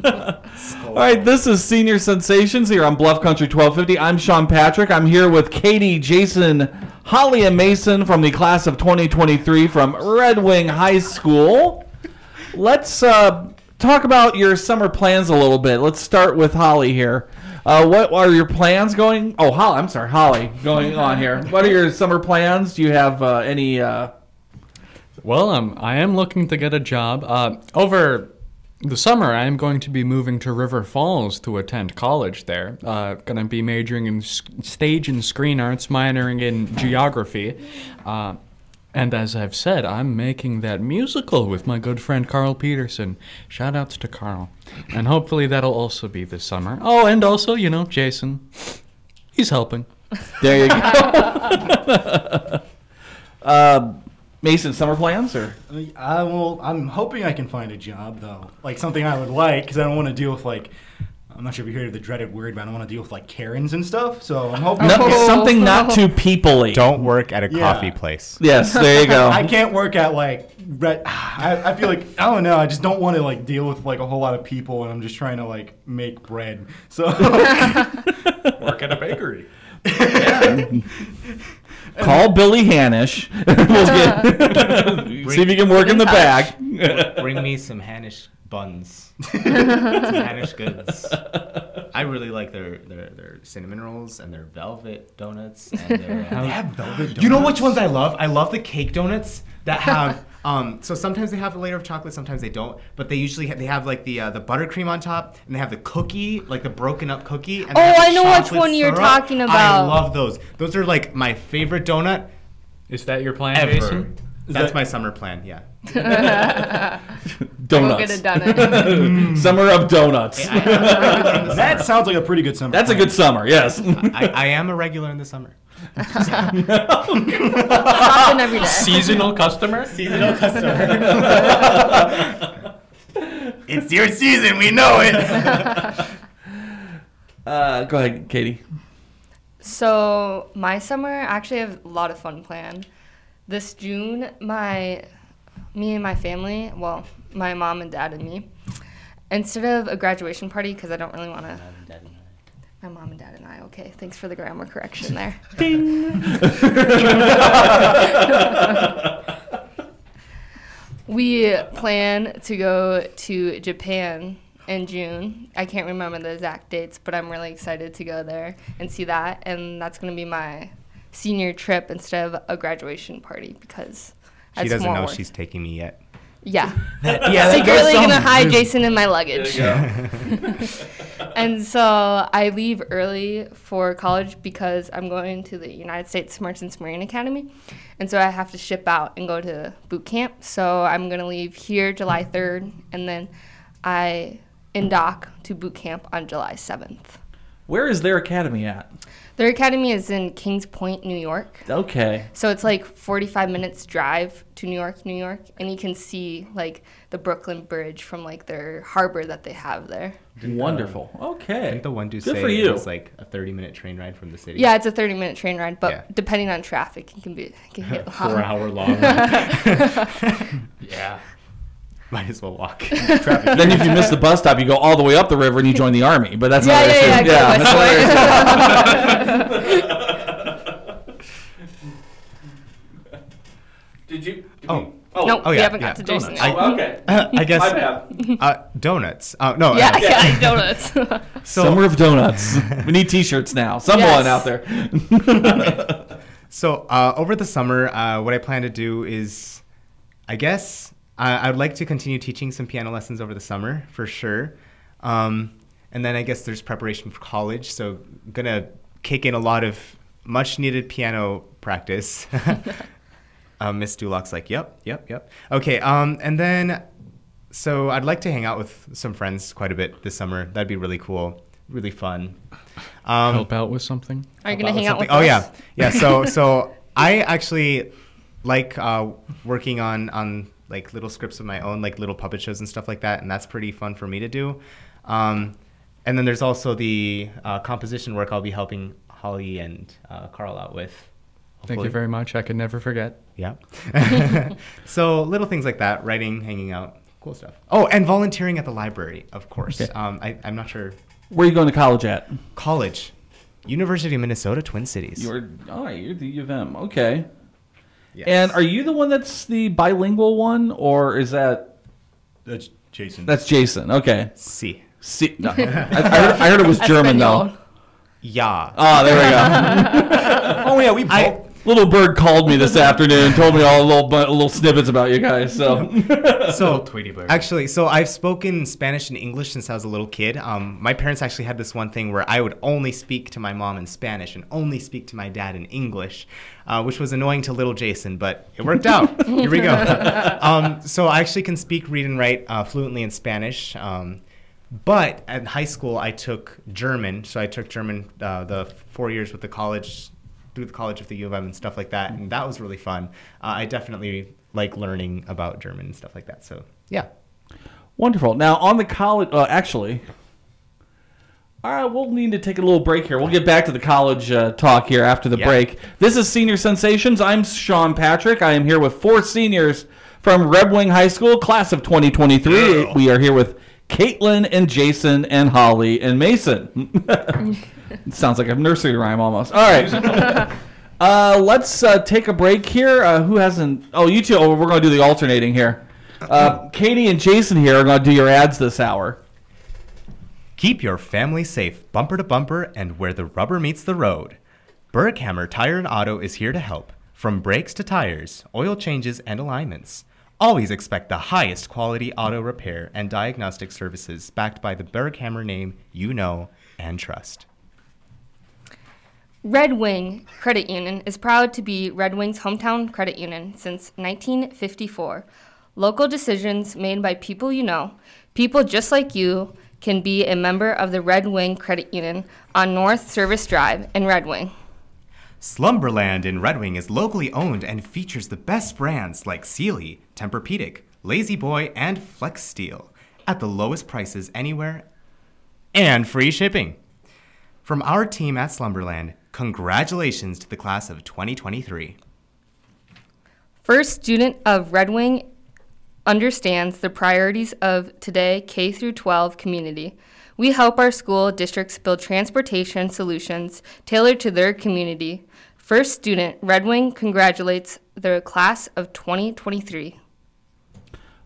S2: All right, this is Senior Sensations here on Bluff Country 1250. I'm Sean Patrick. I'm here with Katie, Jason, Holly, and Mason from the class of 2023 from Red Wing High School. Let's uh, talk about your summer plans a little bit. Let's start with Holly here. Uh, what are your plans going? Oh, Holly, I'm sorry, Holly, going on here. What are your summer plans? Do you have uh, any? Uh,
S3: Well, um, I am looking to get a job. Uh, over the summer, I am going to be moving to River Falls to attend college there. Uh, going to be majoring in stage and screen arts, minoring in geography. Uh, and as I've said, I'm making that musical with my good friend Carl Peterson. Shout outs to Carl. And hopefully that'll also be this summer. Oh, and also, you know, Jason. He's helping.
S2: there you go. uh, Mason, summer plans or?
S6: I will. I'm hoping I can find a job though, like something I would like, because I don't want to deal with like. I'm not sure if you heard of the dreaded word, but I don't want to deal with like Karens and stuff. So I'm hoping.
S2: No, something not too peoply.
S5: don't work at a
S6: Yeah.
S5: coffee place.
S2: Yes, there you go.
S6: I can't work at like. Red, I, I feel like I don't know. I just don't want to like deal with like a whole lot of people, and I'm just trying to like make bread. So
S3: Work at a bakery.
S2: Call Billy Hanisch. we'll get, see if you can work in the back.
S5: Bring me some Hanisch buns. Spanish goods. I really like their, their, their cinnamon rolls and their velvet donuts. And their,
S6: they have velvet. Donuts.
S5: You know which ones I love? I love the cake donuts that have. Um, so sometimes they have a layer of chocolate, sometimes they don't. But they usually have, they have like the uh, the buttercream on top, and they have the cookie, like the broken up cookie. And
S4: Oh, I know which one you're
S5: syrup.
S4: talking about.
S5: I love those. Those are like my favorite donut
S3: Is that your plan,
S5: ever.
S3: Jason?
S5: That's
S6: that-
S5: my summer plan. Yeah.
S4: We'll get
S2: Donuts.
S4: it done.
S2: Summer of donuts.
S6: That sounds like a pretty good summer.
S2: That's a good summer. Yes.
S5: I, I am a regular in the summer.
S4: Every day.
S3: Seasonal customer.
S5: Seasonal customer. it's your season. We know it.
S2: Uh, go ahead, Katie.
S4: So my summer, I actually have a lot of fun planned. This June, my me and my family, well, my mom and dad and me, instead of a graduation party, because I don't really want to. My mom and dad and I. Okay, thanks for the grammar correction there. Ding. we plan to go to Japan in June. I can't remember the exact dates, but I'm really excited to go there and see that. And that's going to be my senior trip instead of a graduation party because
S5: She
S4: that's
S5: doesn't
S4: more
S5: know
S4: work.
S5: she's taking me yet.
S4: Yeah.
S2: yeah, that does
S4: Secretly
S2: sound
S4: gonna hide. Jason in my luggage.
S2: There
S4: and so I leave early for college because I'm going to the United States Merchants Marine Academy. And so I have to ship out and go to boot camp. So I'm gonna leave here July 3rd and then I in dock to boot camp on July 7th.
S2: Where is their academy at?
S4: Their academy is in Kings Point, New York.
S2: Okay.
S4: So it's like 45 minutes drive to New York, New York, and you can see like the Brooklyn Bridge from like their harbor that they have there.
S2: Wonderful. Okay.
S5: I think the one do
S2: Good
S5: say
S2: for you.
S5: was like a 30 minute train ride from the city?
S4: Yeah, it's a 30 minute train ride, but
S5: Yeah.
S4: depending on traffic, it can be it can get long.
S5: Four hour long.
S3: Yeah.
S5: Might as well walk.
S2: then if you miss the bus stop, you go all the way up the river and you join the army. But that's
S4: Yeah,
S2: another
S4: yeah,
S2: issue.
S4: yeah,
S2: that's
S4: go
S2: another issue. Did you? Did
S5: Oh.
S2: we- oh,
S4: Nope,
S5: Oh,
S4: we
S5: yeah,
S4: haven't
S5: yeah.
S4: got to Jason
S2: I,
S4: yet.
S2: okay.
S5: I guess.
S2: My bad.
S5: Uh, donuts. Uh, no.
S4: yeah,
S5: uh,
S4: yeah, donuts.
S5: so,
S2: Summer of Donuts. we need T-shirts now. Someone
S4: Yes.
S2: out there.
S5: So uh, over the summer, uh, what I plan to do is, I guess I I'd like to continue teaching some piano lessons over the summer for sure, um, and then I guess there's preparation for college. So gonna kick in a lot of much needed piano practice. uh, Miss Dulock's like, yep, yep, yep. Okay, um, and then so I'd like to hang out with some friends quite a bit this summer. That'd be really cool, really fun. Um,
S3: Help out with something.
S4: Are you gonna
S5: about
S4: hang out with
S5: something.
S4: us?
S5: Oh yeah, yeah. So so I actually like uh, working on on like little scripts of my own, like little puppet shows and stuff like that, and that's pretty fun for me to do. Um, and then there's also the uh, composition work I'll be helping Holly and uh, Carl out with.
S3: Thank you very much. I can never forget.
S5: Yeah. so little things like that, writing, hanging out, cool stuff. Oh, and volunteering at the library, of course.
S2: Okay.
S5: Um, I, I'm not sure.
S2: Where are you going to college at?
S5: College, University of Minnesota, Twin Cities.
S2: You're all right. You're the U of M. Okay.
S5: Yes.
S2: And are you the one that's the bilingual one, or is that
S6: That's Jason.
S2: that's Jason? Okay.
S5: C.
S2: See, no. I, I, heard, I heard it was German though.
S4: Espanol.
S5: Yeah.
S2: Oh, there we go.
S6: oh yeah, we both.
S5: I,
S2: Little bird called me this afternoon, told me all the little bu- little snippets about you guys. So
S5: so
S6: Tweety bird.
S5: actually so i've spoken spanish and english since i was a little kid um, my parents actually had this one thing where i would only speak to my mom in spanish and only speak to my dad in english uh, which was annoying to little jason but it worked out here we go um, so i actually can speak read and write uh, fluently in spanish um, but at high school i took german so i took german uh, the four years with the college through the college of the u of m and stuff like that and that was really fun uh, i definitely like learning about german and stuff like that so yeah
S2: wonderful. Now on the college, uh, actually, all right, we'll need to take a little break here. We'll get back to the college uh, talk here after the
S5: Yeah.
S2: break. This is Senior Sensations. I'm Sean Patrick. I am here with four seniors from Red Wing High School, class of 2023. We are here with Caitlin and Jason and Holly and Mason. it sounds like a nursery rhyme almost. All right. Uh, let's uh, take a break here. Uh, who hasn't? Oh, you two. Oh, we're going to do the alternating here. Uh, Katie and Jason here are going to do your ads this hour.
S5: Keep your family safe bumper to bumper and where the rubber meets the road. Berghammer Tire and Auto is here to help. From brakes to tires, oil changes, and alignments. Always expect the highest quality auto repair and diagnostic services backed by the Berghammer name you know and trust.
S4: Red Wing Credit Union is proud to be Red Wing's hometown credit union since 1954. Local decisions made by people you know, people just like you, can be a member of the Red Wing Credit Union on North Service Drive in Red Wing.
S5: Slumberland in Red Wing is locally owned and features the best brands like Sealy, Tempur-Pedic, La-Z-Boy, and Flexsteel at the lowest prices anywhere and free shipping. From our team at Slumberland, congratulations to the class of 2023.
S4: First student of Red Wing understands the priorities of today K through 12 community. We help our school districts build transportation solutions tailored to their community. First student Red Wing congratulates the class of 2023.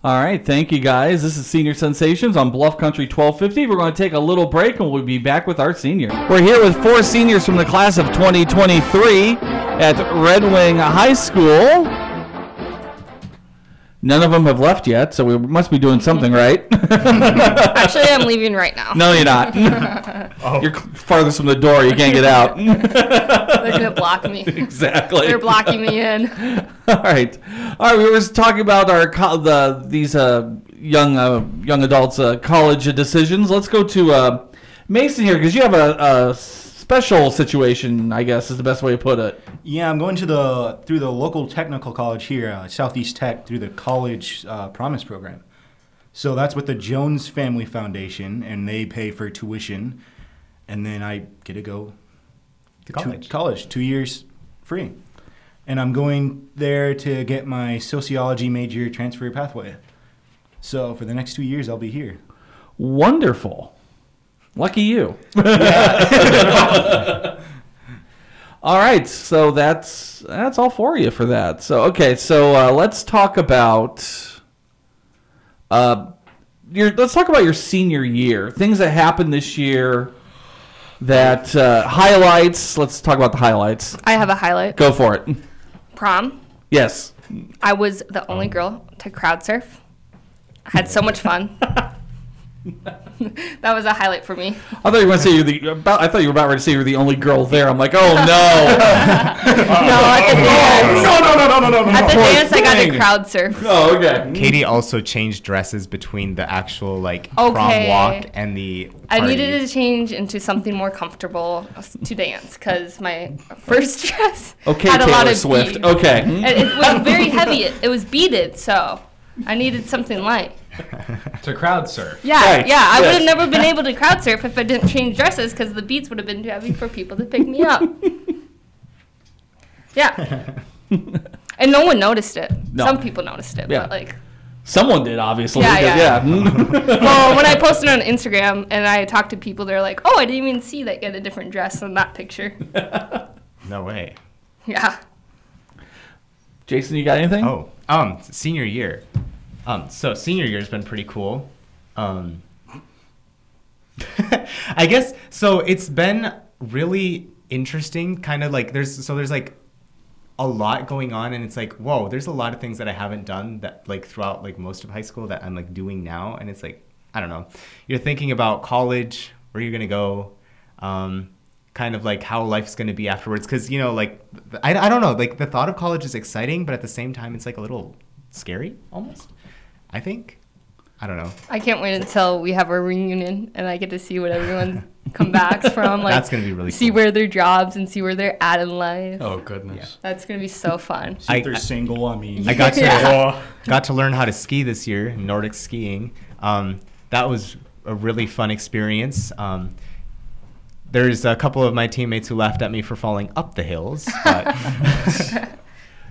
S2: All right, thank you guys. This is Senior Sensations on Bluff Country 1250. We're going to take a little break and we'll be back with our senior. We're here with four seniors from the class of 2023 at Red Wing High School. None of them have left yet, so we must be doing something right.
S4: Actually, I'm leaving right now.
S2: no, you're not. Oh. You're farthest from the door. You can't get out.
S4: They're going to block me.
S2: exactly.
S4: They're blocking me in.
S2: All right, all right. We were talking about our co- the these uh, young uh, young adults uh, college decisions. Let's go to uh, Mason here because you have a, a special situation. I guess is the best way to put it.
S6: Yeah, I'm going to the through the local technical college here, uh, Southeast Tech, through the college uh, promise program. So that's with the Jones Family Foundation, and they pay for tuition, and then I get to go
S5: To
S6: to
S5: college.
S6: college two years free, and I'm going there to get my sociology major transfer pathway. So for the next two years, I'll be here.
S2: Wonderful, lucky you. all right, so that's that's all for you for that. So okay, so uh, let's talk about uh, your let's talk about your senior year. Things that happened this year that uh, highlights. Let's talk about the highlights.
S4: I have a highlight.
S2: Go for it.
S4: Prom.
S2: Yes.
S4: I was the only um. girl to crowd surf. I had so much fun. that was a highlight for me.
S2: I thought you were going to say you're the. About, I thought you were about ready to say you're the only girl there. I'm like, oh no.
S4: No, at the oh, dance.
S2: no, no, no, no, no, no, no.
S4: At the
S2: Poor
S4: dance, I got to
S2: thing.
S4: crowd surf.
S2: Oh, okay.
S5: Katie also changed dresses between the actual like prom walk and the.
S4: I needed to change into something more comfortable to dance because my first dress
S2: Okay,
S4: had a
S2: Taylor
S4: lot of
S2: Swift.
S4: beads.
S2: Okay.
S4: And it was very heavy. It, it was beaded, so I needed something light.
S3: To crowd surf.
S4: Yeah,
S2: Right,
S4: yeah. I would have never been able to crowd surf if I didn't change dresses because the beats would have been too heavy for people to pick me up. Yeah. And no one noticed it.
S2: No.
S4: Some people noticed it,
S2: Yeah.
S4: but like,
S2: Someone did, obviously.
S4: Yeah, yeah.
S2: yeah.
S4: well, when I posted on Instagram and I talked to people, they're like, "Oh, I didn't even see that you had a different dress in that picture."
S5: No way.
S4: Yeah.
S2: Jason, you got anything?
S5: Oh, um, senior year. Um, so senior year's been pretty cool. Um, I guess so. It's been really interesting. Kind of like there's so there's like a lot going on, and it's like whoa, there's a lot of things that I haven't done that like throughout like most of high school that I'm like doing now, and it's like I don't know. You're thinking about college, where you're gonna go. Um, kind of like how life's going to be afterwards because you know like I, I don't know like the thought of college is exciting but at the same time it's like a little scary almost i think i don't know
S4: I can't wait until we have our reunion and I get to see what everyone come back from. Like,
S5: That's gonna be really
S4: see
S5: cool.
S4: where their jobs and see where they're at in life.
S3: Oh goodness.
S4: That's gonna be so fun.
S6: See if
S5: I-
S6: they're
S5: I-
S6: single. I mean,
S5: i got to
S4: Yeah.
S5: got to learn how to ski this year nordic skiing um, that was a really fun experience um, there's a couple of my teammates who laughed at me for falling up the hills but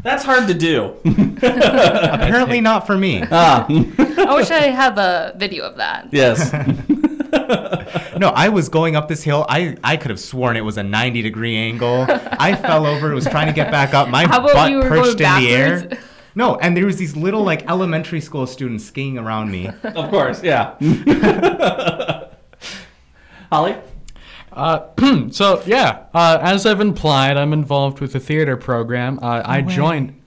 S2: That's hard to do.
S5: apparently not for me
S2: ah,
S4: I wish I had a video of that.
S2: yes.
S5: No, I was going up this hill. I, I could have sworn it was a 90 degree angle. I fell over, was trying to get back up. My
S4: How about
S5: butt
S4: you were
S5: perched
S4: going
S5: in the air. No, and there was these little like elementary school students skiing around me.
S2: of course, yeah. Holly?
S3: Uh, so yeah, uh, as I've implied, I'm involved with the theater program. Uh, I joined.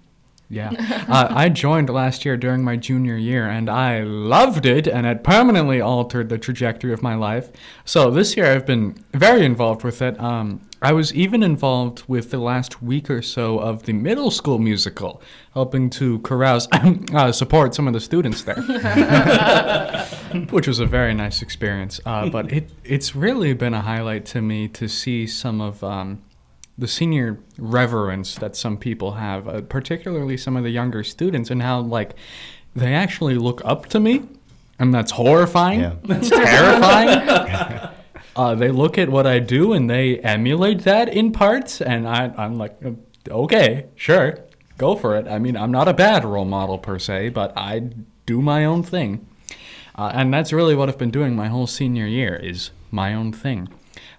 S3: Yeah, uh, I joined last year during my junior year, and I loved it, and it permanently altered the trajectory of my life. So this year, I've been very involved with it. Um, I was even involved with the last week or so of the middle school musical, helping to carouse, uh, support some of the students there which was a very nice experience. Uh, but it it's really been a highlight to me to see some of um, the senior reverence that some people have, uh, particularly some of the younger students, and how like they actually look up to me, and that's horrifying.
S5: Yeah.
S3: It's terrifying. uh, they look at what I do and they emulate that in parts, and I, I'm like, "Uh, okay, sure, go for it. I mean, I'm not a bad role model per se, but I do my own thing. Uh, and that's really what I've been doing my whole senior year is my own thing.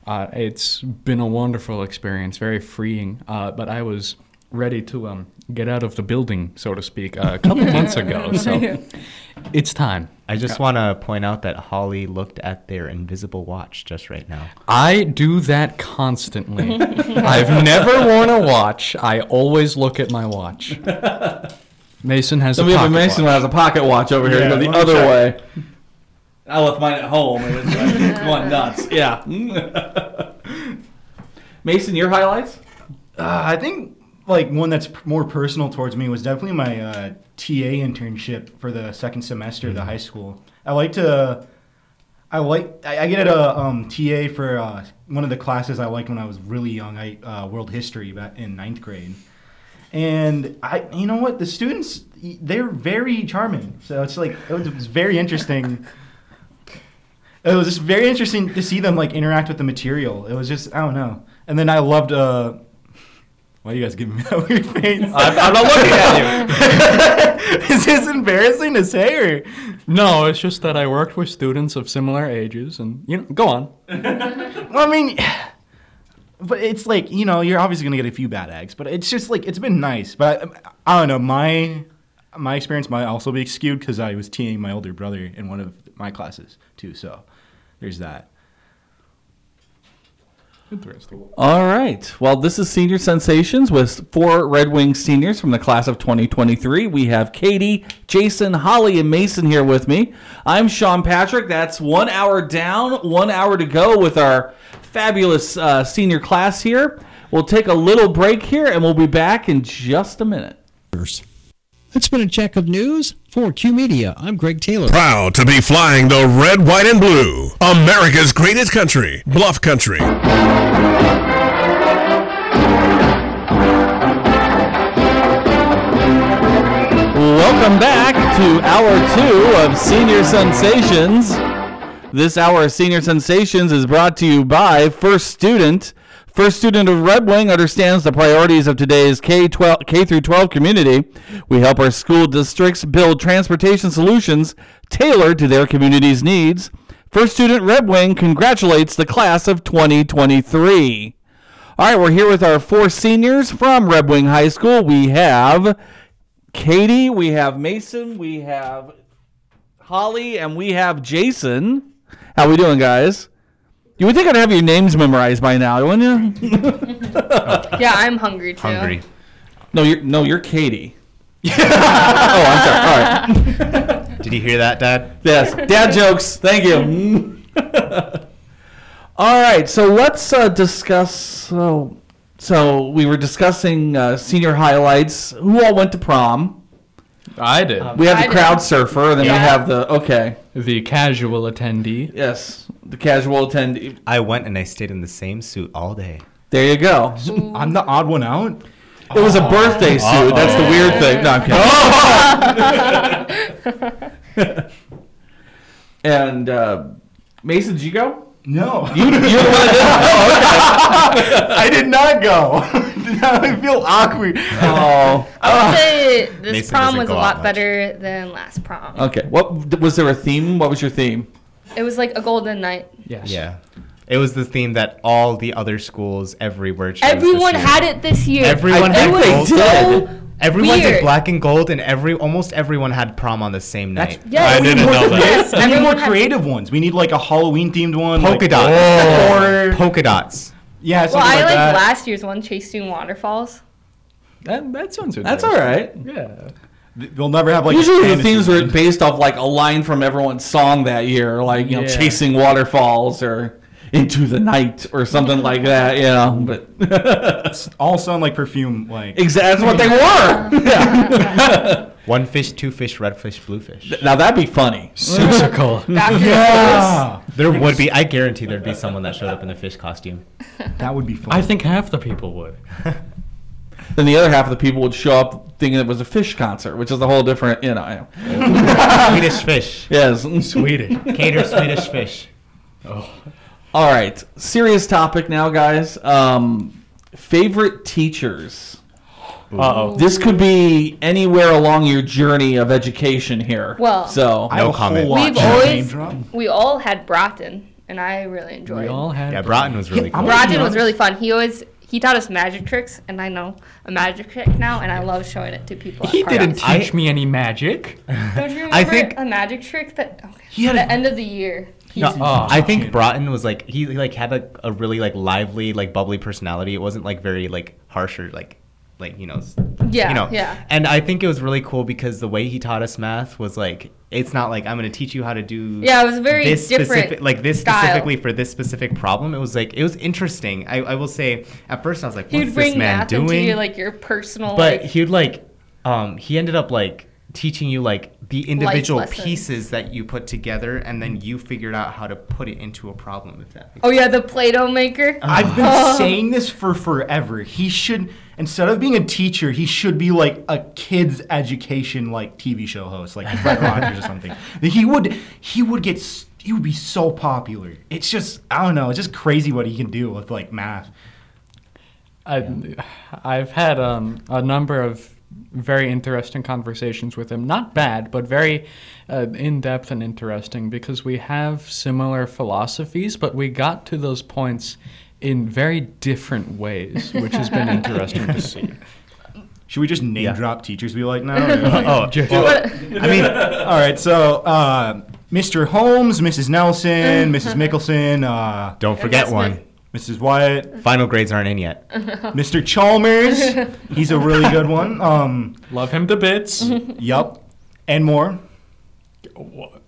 S3: Uh, it's been a wonderful experience, very freeing. Uh, but I was ready to um, get out of the building, so to speak, uh, a couple months ago. So it's time.
S5: I just want to point out that Holly looked at their invisible watch just right now.
S3: I do that constantly. I've never worn a watch. I always look at my watch. Mason has
S2: So
S3: a
S2: we have a
S3: pocket
S2: Mason
S3: watch.
S2: has a pocket watch over here.
S6: Yeah,
S2: go the other
S6: check.
S2: way. I left mine at home. It was like, going nuts. Yeah. Mason, your highlights?
S6: Uh, I think like one that's p- more personal towards me was definitely my uh, TA internship for the second semester of the high school. I like to, I like I, I get a um, TA for uh, one of the classes I liked when I was really young. I uh, world history back in ninth grade, and I you know what the students they're very charming. So it's like it was, it was very interesting. It was just very interesting to see them like interact with the material. It was just I don't know. And then I loved. Uh, why are you guys giving me that weird face?
S2: I'm, I'm not looking at you.
S6: Is this embarrassing to say or?
S3: No, it's just that I worked with students of similar ages, and you know, go on.
S6: Well, I mean, but it's like you know you're obviously gonna get a few bad eggs, but it's just like it's been nice. But I, I don't know my my experience might also be skewed because I was teeing my older brother in one of my classes too. So there's that.
S3: Interesting.
S2: All right. Well, this is Senior Sensations with four Red Wings seniors from the class of 2023. We have Katie, Jason, Holly, and Mason here with me. I'm Sean Patrick. That's one hour down, one hour to go with our fabulous uh, senior class here. We'll take a little break here and we'll be back in just a minute.
S11: It's been a check of news for Q Media. I'm Greg Taylor.
S12: Proud to be flying the red, white, and blue. America's greatest country, Bluff Country.
S2: Welcome back to hour two of Senior Sensations. This hour of Senior Sensations is brought to you by First Student. First Student of Red Wing understands the priorities of today's K-12, K through 12 community. We help our school districts build transportation solutions tailored to their community's needs. First Student Red Wing congratulates the class of 2023. All right, we're here with our four seniors from Red Wing High School. We have Katie, we have Mason, we have Holly, and we have Jason. How we doing, guys? You would think I'd have your names memorized by now, wouldn't you?
S4: Yeah, I'm hungry too.
S5: Hungry.
S2: no, you're no, you're Katie. oh, I'm sorry. All right.
S5: Did you hear that, Dad?
S2: Yes, dad jokes. Thank you. All right, so let's uh, discuss. So, so we were discussing uh, senior highlights. Who all went to prom?
S3: I did.
S2: We have
S4: I
S2: the
S4: did.
S2: crowd surfer, and then we have the okay.
S3: the casual attendee.
S2: Yes, the casual attendee.
S5: I went and I stayed in the same suit all day.
S2: There you go.
S6: I'm the odd one out.
S2: It was a birthday suit. That's the weird thing. No, I'm kidding. and uh, Mason, did you go?
S6: No,
S2: You, you're the one that
S6: I did not go. now I feel awkward.
S2: didn't. Oh,
S4: I would say this
S5: Mason
S4: prom
S5: doesn't
S4: was a
S5: go out
S4: lot
S5: much.
S4: better than last prom.
S2: okay. What was there a theme? What was your theme?
S4: It was like a golden night.
S3: Yes.
S5: Yeah. It was the theme that all the other schools everywhere chose. this
S4: Everyone
S5: year.
S4: had it this year.
S5: Everyone
S2: I
S5: had
S2: think they
S5: gold.
S2: did.
S4: So
S5: Everyone
S4: weird.
S5: did black and gold, and every almost everyone had prom on the same night.
S4: Yes.
S3: I didn't know that.
S4: Yes,
S6: We need more creative ones. We need like a Halloween themed one.
S5: Polka
S6: like,
S5: dots.
S6: Or
S5: Polka dots.
S6: yeah,
S4: Well, I
S6: like
S4: like
S6: that.
S4: last year's one, Chasing Waterfalls.
S3: That, that sounds good.
S2: That's all right.
S3: Yeah.
S6: We'll never have like.
S2: Usually the
S6: fantasy
S2: themes were based off like a line from everyone's song that year, like you know, chasing waterfalls or into the night or something like that. You know, but
S6: all sound like perfume. Like
S2: exactly that's what they were. Yeah.
S5: One fish, two fish, red fish, blue fish.
S2: Now that'd be funny.
S3: Seussical.
S6: Yeah,
S5: There would be. I guarantee there'd be someone that showed up in a fish costume.
S6: that would be fun.
S3: I think half the people would.
S2: Then the other half of the people would show up thinking it was a fish concert, which is a whole different, you know.
S5: Swedish fish.
S2: Yes.
S3: Swedish.
S5: Cater Swedish fish. Oh.
S2: All right. Serious topic now, guys. Um, favorite teachers.
S3: Uh-oh.
S2: This could be anywhere along your journey of education here.
S4: Well-
S2: so
S6: I have
S5: No
S6: a
S5: comment.
S4: We've always we all had Broughton, and I really enjoyed.
S3: We all had.
S5: Yeah, Broughton was really cool.
S6: I'm gonna be
S4: Broughton was really fun. He always he taught us magic tricks, and I know a magic trick now, and I love showing it to people.
S3: He
S4: at
S3: didn't
S4: parties.
S3: teach me any magic.
S4: Don't you remember
S5: I think-
S4: a magic trick that okay,
S6: He had
S4: the
S6: a-
S4: end of the year?
S5: No,
S3: Oh,
S5: I think. Broughton was like he like had a, a really like lively like bubbly personality. It wasn't like very like harsh or like like you know
S4: Yeah,
S5: you know
S4: yeah.
S5: And I think it was really cool because the way he taught us math was like it's not like I'm gonna teach you how to do
S4: Yeah, it was very
S5: this
S4: different
S5: specific like this
S4: style.
S5: specifically for this specific problem. It was like it was interesting. I, I will say at first I was like
S4: He
S5: what's
S4: would bring
S5: this man
S4: math
S5: doing?
S4: into your like your personal
S5: but
S4: like
S5: he would like um he ended up like teaching you like the individual pieces that you put together and then you figured out how to put it into a problem if that
S4: Oh yeah, the Play-Doh maker.
S6: I've been
S4: Oh.
S6: saying this for forever. He should instead of being a teacher, he should be like a kids education like TV show host, like Fred Rogers or something. He would he would get he would be so popular. It's just I don't know, it's just crazy what he can do with like math.
S3: I, I've had um, a number of very interesting conversations with him. Not bad, but very uh, in depth and interesting because we have similar philosophies, but we got to those points in very different ways, which has been interesting to see.
S6: Should we just name
S5: Yeah.
S6: drop teachers we like now? Or, like-
S5: oh,
S4: But-
S6: I mean, all right. So, uh, Mr. Holmes, Mrs. Nelson, Mrs. Mickelson, uh,
S5: Don't forget
S4: that's
S5: one.
S6: Mrs. Wyatt,
S5: Final grades aren't in yet.
S6: Mr. Chalmers. He's a really good one. Um,
S3: Love him to bits.
S6: yup, and more.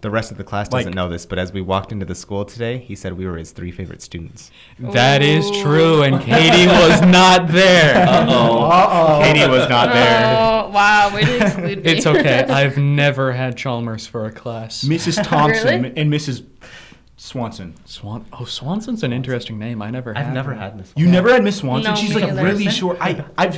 S5: The rest of the class doesn't
S6: Like-
S5: know this, but as we walked into the school today, he said we were his three favorite students.
S3: That is true, and Katie was not there.
S6: Uh-oh.
S5: Katie was not there.
S4: Oh wow, way to exclude me.
S3: It's okay. I've never had Chalmers for a class.
S6: Mrs. Thompson
S4: Really?
S6: and Mrs. Swanson.
S3: Swan. Oh, Swanson's an interesting name. I never.
S5: I've
S3: had
S5: never
S3: one.
S5: had this.
S6: You never had Miss Swanson?
S4: No,
S6: She's like really short. I, I've.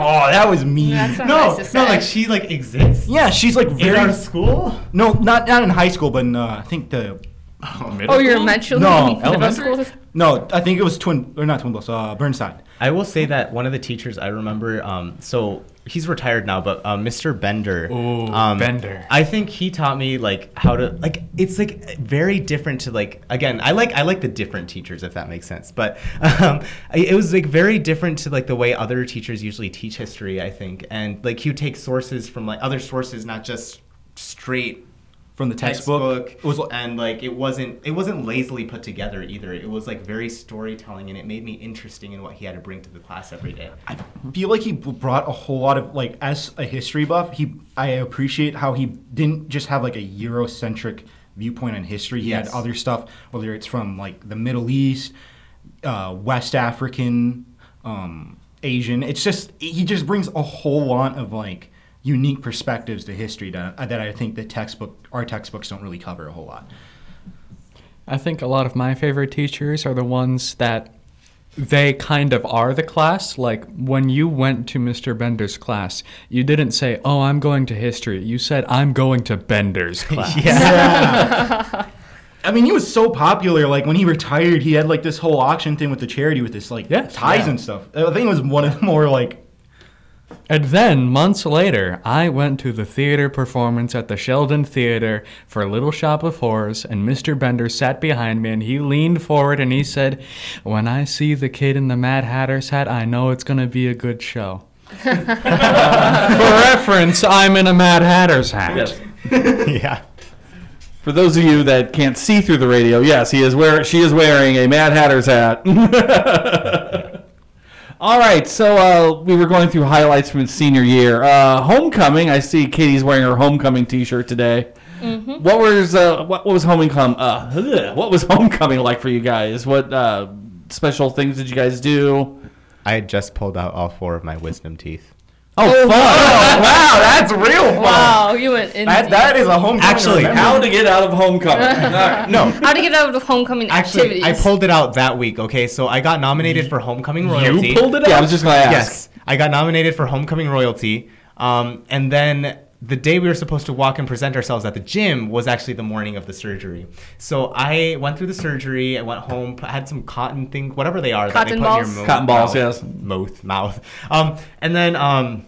S6: Oh, that was mean.
S4: That's not
S5: No,
S4: nice
S5: no,
S4: say.
S5: like she like exists
S6: Yeah, she's like very.
S5: in
S6: very.
S5: our school.
S6: no, not not in high school, but in, uh, I think the.
S4: oh, you're mentally
S6: No,
S3: elementary?
S6: No, I think it was Twin or not Twin Bluffs. Uh, Burnside.
S5: I will say that one of the teachers I remember, um, so he's retired now, but uh, Mr. Bender.
S3: Ooh,
S5: um,
S3: Bender.
S5: I think he taught me like how to like. It's like very different to like again. I like I like the different teachers if that makes sense. But um, it was like very different to like the way other teachers usually teach history. I think, and like you take sources from like other sources, not just straight
S6: From the textbook.
S5: textbook
S6: It was
S5: and like it wasn't it wasn't lazily put together either it was like very storytelling and it made me interesting in what he had to bring to the class every day
S6: I feel like he brought a whole lot of like as a history buff. He I appreciate how he didn't just have like a Eurocentric viewpoint on history. He
S5: Yes.
S6: had other stuff, whether it's from like the Middle East, uh, West African, um, Asian. It's just he just brings a whole lot of like unique perspectives to history that uh, that I think the textbook our textbooks don't really cover a whole lot.
S3: I think a lot of my favorite teachers are the ones that they kind of are the class. Like when you went to Mr. Bender's class, you didn't say, "Oh, I'm going to history." You said, "I'm going to Bender's class." Yeah.
S6: I mean, he was so popular. Like when he retired, he had like this whole auction thing with the charity with this like
S3: Yes.
S6: ties
S5: Yeah.
S6: and stuff. I think it was one of the more like
S3: And then months later, I went to the theater performance at the Sheldon Theater for Little Shop of Horrors, and Mr. Bender sat behind me and he leaned forward and he said, When I see the kid in the Mad Hatter's hat, I know it's going to be a good show. Uh, for reference, I'm in a Mad Hatter's hat.
S5: yeah
S2: For those of you that can't see through the radio, yes, he is wear she is wearing a Mad Hatter's hat. All right, so uh, we were going through highlights from his senior year. Uh, homecoming, I see Katie's wearing her homecoming T-shirt today. What was uh, what, what was homecoming? Uh, what was homecoming like for you guys? What uh, special things did you guys do?
S5: i had just pulled out all four of my wisdom teeth
S2: Oh, fun! wow, that's real fun.
S4: Wow, you went in.
S6: That, that is a homecoming.
S5: Actually,
S6: remember.
S2: How to get out of homecoming? All right.
S5: No,
S4: How to get out of homecoming
S5: actually,
S4: activities?
S5: I pulled it out that week. Okay, so I got nominated for homecoming royalty.
S2: You pulled it out. Yeah, I was just gonna ask.
S5: Yes, I got nominated for homecoming royalty. Um, and then the day we were supposed to walk and present ourselves at the gym was actually the morning of the surgery. So I went through the surgery. I went home. I had some cotton thing, whatever they are
S4: Cotton
S5: that they
S4: balls?
S5: put in your mouth.
S2: Cotton balls,
S5: mouth,
S2: yes.
S5: Mouth, mouth. Um, and then um,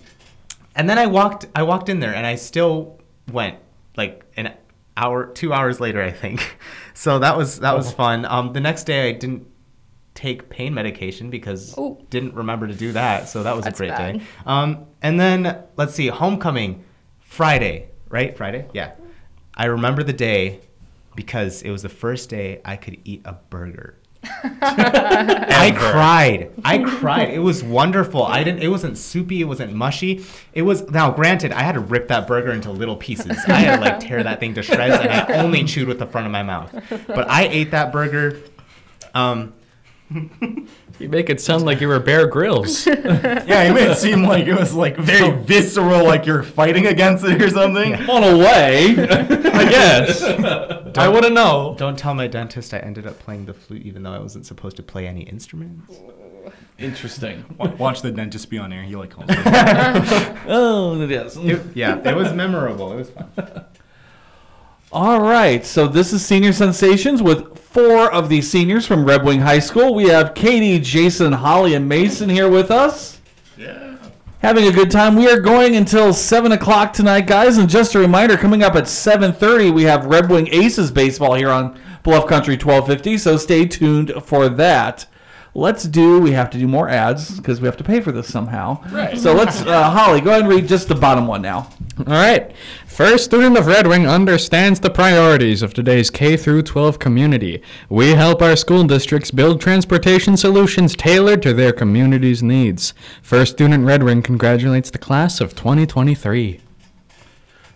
S5: and then I walked. I walked in there, and I still went like an hour, two hours later, I think. So that was that
S2: Oh.
S5: was fun. Um, the next day, I didn't take pain medication because
S4: Ooh.
S5: didn't remember to do that. So that was
S4: That's
S5: a great
S4: bad.
S5: day. Um, and then let's see, homecoming, Friday, right? Friday, yeah. I remember the day because it was the first day I could eat a burger. I cried. I cried. It was wonderful. I didn't. It wasn't soupy. It wasn't mushy. It was. Now, granted, I had to rip that burger into little pieces. I had to like tear that thing to shreds, and I only chewed with the front of my mouth. But I ate that burger. Um,
S3: You make it sound like you were Bear Grylls.
S6: yeah, you made it seem like it was like very visceral, like you're fighting against it or something.
S2: On a way, I guess. I wouldn't know.
S5: Don't tell my dentist I ended up playing the flute even though I wasn't supposed to play any instruments.
S2: Interesting.
S6: Watch the dentist be on air. He like calls it.
S2: Oh, it is.
S5: It- yeah, it was memorable. It was fun.
S2: All right, so this is Senior Sensations with four of the seniors from Red Wing High School. We have Katie, Jason, Holly, and Mason here with us. Yeah. Having a good time. We are going until seven o'clock tonight, guys. And just a reminder, coming up at seven thirty, we have Red Wing Aces baseball here on Bluff Country twelve fifty. So stay tuned for that. Let's do. We have to do more ads because we have to pay for this somehow. Right. So let's, uh, Holly, go ahead and read just the bottom one now.
S3: All right. First student of Red Wing understands the priorities of today's K through 12 community. We help our school districts build transportation solutions tailored to their community's needs. First student Red Wing congratulates the class of 2023.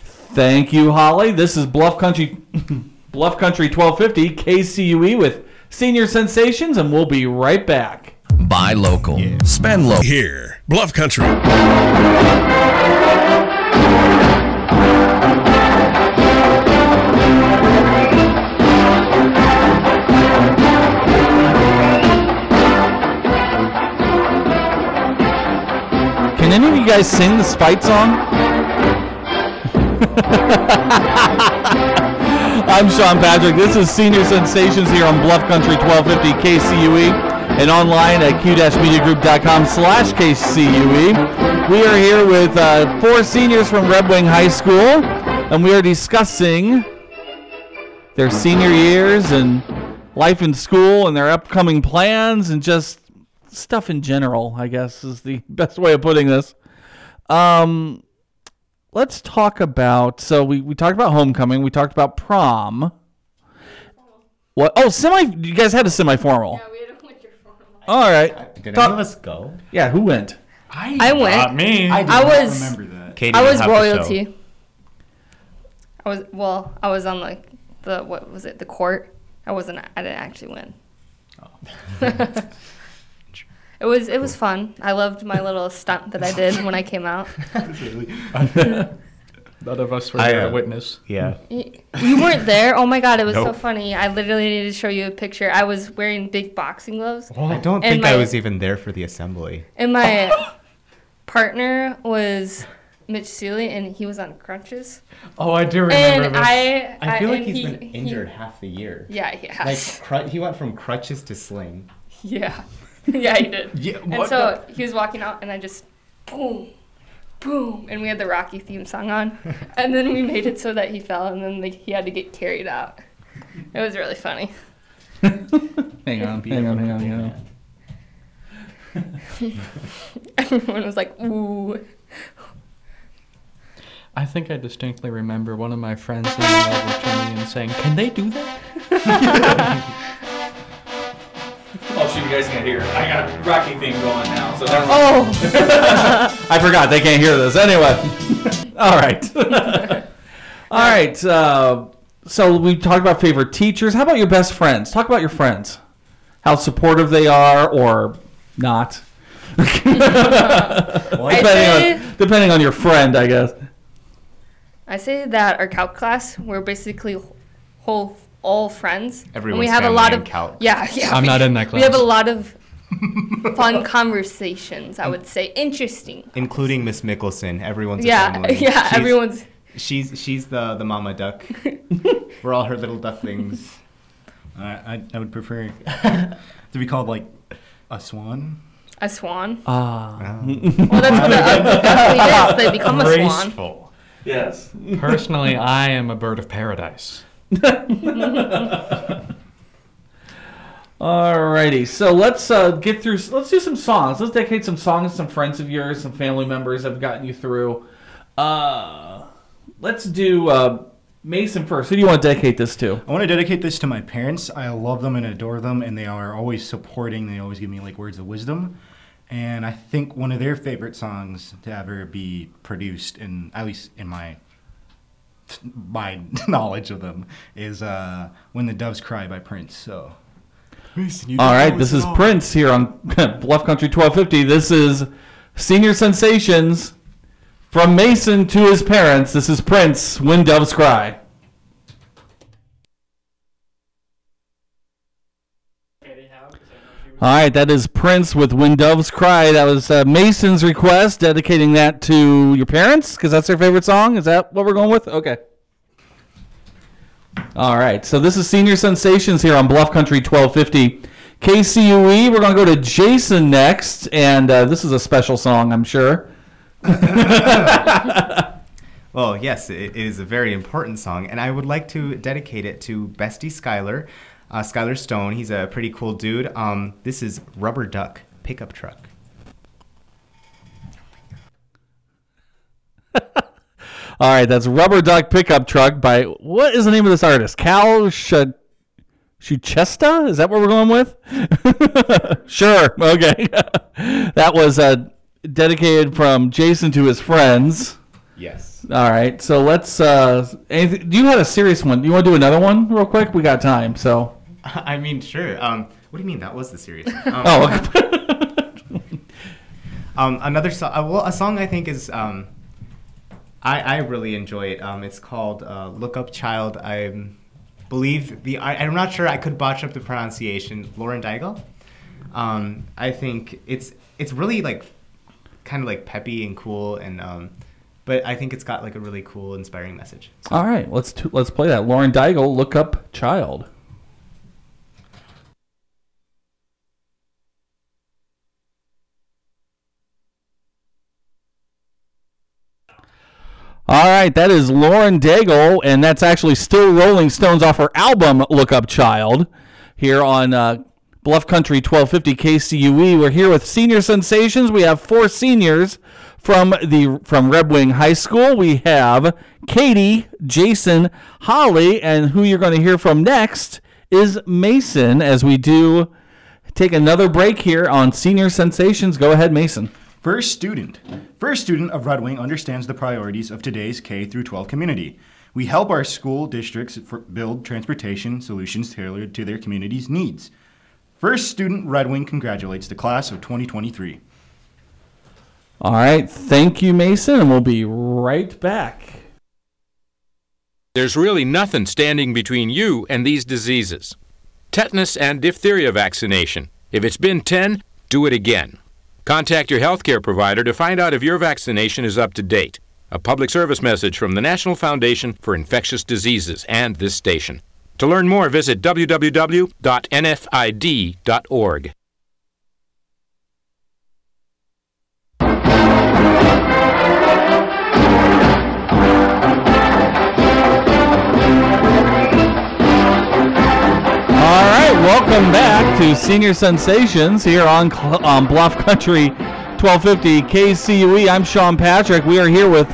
S2: Thank you, Holly. This is Bluff Country, Bluff Country 1250 KCUE E with Senior Sensations, and we'll be right back.
S7: Buy local. Spend local.
S12: Here, Bluff Country.
S2: Can any of you guys sing this fight song? I'm Sean Patrick. This is Senior Sensations here on Bluff Country 1250 KCUE and online at q-mediagroup.com slash KCUE. We are here with uh, four seniors from Red Wing High School, and we are discussing their senior years and life in school and their upcoming plans and just stuff in general, I guess is the best way of putting this. Um, let's talk about. So we we talked about homecoming. We talked about prom. What? Oh, semi. You guys had a semi-formal.
S4: Yeah, we had a winter formal.
S2: All right.
S5: Did
S2: Talk-
S5: any of us go?
S2: Yeah, who went?
S4: I went.
S3: me.
S6: I, did
S4: I
S6: not
S4: was-
S6: remember that.
S5: Katie
S4: I
S5: didn't
S4: was
S5: have to show.
S4: royalty. I was well. I was on like the what was it? The court. I wasn't. I didn't actually win. Oh. it was it was fun. I loved my little stunt that I did when I came out.
S3: None of us were
S5: I,
S3: there to
S5: uh,
S3: witness.
S5: Yeah.
S4: Y- You weren't there. Oh my god, it was so funny. I literally need to show you a picture. I was wearing big boxing gloves, Well,
S5: I don't
S4: And
S5: think I was even there for the assembly.
S4: and my partner was Mitch Seeley, and he was on crutches.
S3: Oh, I do remember
S4: And
S3: this.
S4: I,
S5: I feel like
S4: and
S5: he's
S4: he-
S5: been
S4: he-
S5: injured half the year.
S4: Yeah, he
S5: Like
S4: has.
S5: cru- he went from crutches to sling.
S4: Yeah. yeah, he did.
S6: Yeah,
S4: and
S6: what
S4: so he was walking out, and I just boom, boom, and we had the Rocky theme song on, and then we made it so that he fell, and then like, he had to get carried out. It was really funny.
S2: Hang on, hang on, hang on, hang on.
S4: Everyone was like, ooh.
S3: I think I distinctly remember one of my friends leaning over to me and saying, "Can they do that?"
S2: Oh, shoot, you guys can't hear. I got a Rocky theme going now, so never mind.
S4: Oh,
S2: I forgot they can't hear this anyway. All right. All right. Uh, so we talked about favorite teachers. How about your best friends? Talk about your friends. How supportive they are or not.
S4: I
S2: Depending
S4: say
S2: on depending on your friend, I guess.
S4: I say that our calc class, we're basically whole all friends. and we
S5: Everyone's
S4: have a
S5: family
S4: lot of
S5: calc.
S4: yeah, yeah.
S3: I'm
S4: we-
S3: not in that class.
S4: We have a lot of fun conversations. I would say interesting.
S5: Including Miss Mickelson. Everyone's a
S4: Yeah,
S5: family.
S4: yeah.
S5: She's-
S4: everyone's
S5: She's she's the the mama duck. We're all her little ducklings.
S6: I, I, I would prefer to be called like a swan.
S4: a swan.
S2: Ah.
S4: Well, that's what a duckling is. They become a swan.
S5: Graceful.
S2: Yes.
S3: Personally, I am a bird of paradise.
S2: Alrighty, so let's uh, get through. Let's do some songs. Let's dedicate some songs to some friends of yours, some family members have gotten you through. Uh, let's do uh, Mason first. Who do you want to dedicate this to?
S6: I want to dedicate this to my parents. I love them and adore them, and they are always supporting. They always give me like words of wisdom. And I think one of their favorite songs to ever be produced, in at least in my my knowledge of them, is uh, "When the Doves Cry" by Prince. So,
S2: All right, this is Prince here on Bluff Country 1250. This is Senior Sensations from Mason to his parents. This is Prince, When Doves Cry. All right, that is Prince with When Doves Cry. That was uh, Mason's request, dedicating that to your parents because that's their favorite song. Is that what we're going with? Okay. All right, so this is Senior Sensations here on Bluff Country 1250. KCUE, we're going to go to Jason next, and uh, this is a special song, I'm sure.
S5: Well, yes, it is a very important song, and I would like to dedicate it to Bestie Skyler, uh, Skyler Stone. He's a pretty cool dude. Um, this is Rubber Duck Pickup Truck.
S2: All right, that's Rubber Duck Pickup Truck by, what is the name of this artist? Cal Sh- Schuchesta? Is that what we're going with? sure, okay. that was uh, dedicated from Jason to his friends.
S5: Yes.
S2: All right, so let's. Uh, anything, do you have a serious one? Do you want to do another one real quick? We got time, so.
S5: I mean, sure. Um, what do you mean that was the series? Um,
S2: Oh,
S5: um, another song. Uh, well, a song I think is. Um, I I really enjoy it. Um, it's called uh, "Look Up, Child." I believe the. I, I'm not sure. I could botch up the pronunciation. Lauren Daigle. Um, I think it's it's really like, kind of like peppy and cool and. Um, but I think it's got like a really cool, inspiring message.
S2: All right, let's t- let's play that. Lauren Daigle, look up child. All right, that is Lauren Daigle, and that's actually still Rolling Stones off her album "Look Up Child" here on uh, Bluff Country 1250 KCUE. We're here with senior sensations. We have four seniors from the from Red Wing High School. We have Katie, Jason, Holly, and who you're going to hear from next is Mason. As we do take another break here on senior sensations. Go ahead, Mason.
S6: First student. First student of Red Wing understands the priorities of today's K through 12 community. We help our school districts for build transportation solutions tailored to their community's needs. First student Red Wing congratulates the class of 2023.
S2: All right, thank you, Mason, and we'll be right back.
S13: There's really nothing standing between you and these diseases. Tetanus and diphtheria vaccination. If it's been 10, do it again. Contact your healthcare provider to find out if your vaccination is up to date. A public service message from the National Foundation for Infectious Diseases and this station. To learn more, visit www.nfid.org.
S2: welcome back to Senior Sensations here on, Bluff Country 1250 KCUE. I'm Sean Patrick. We are here with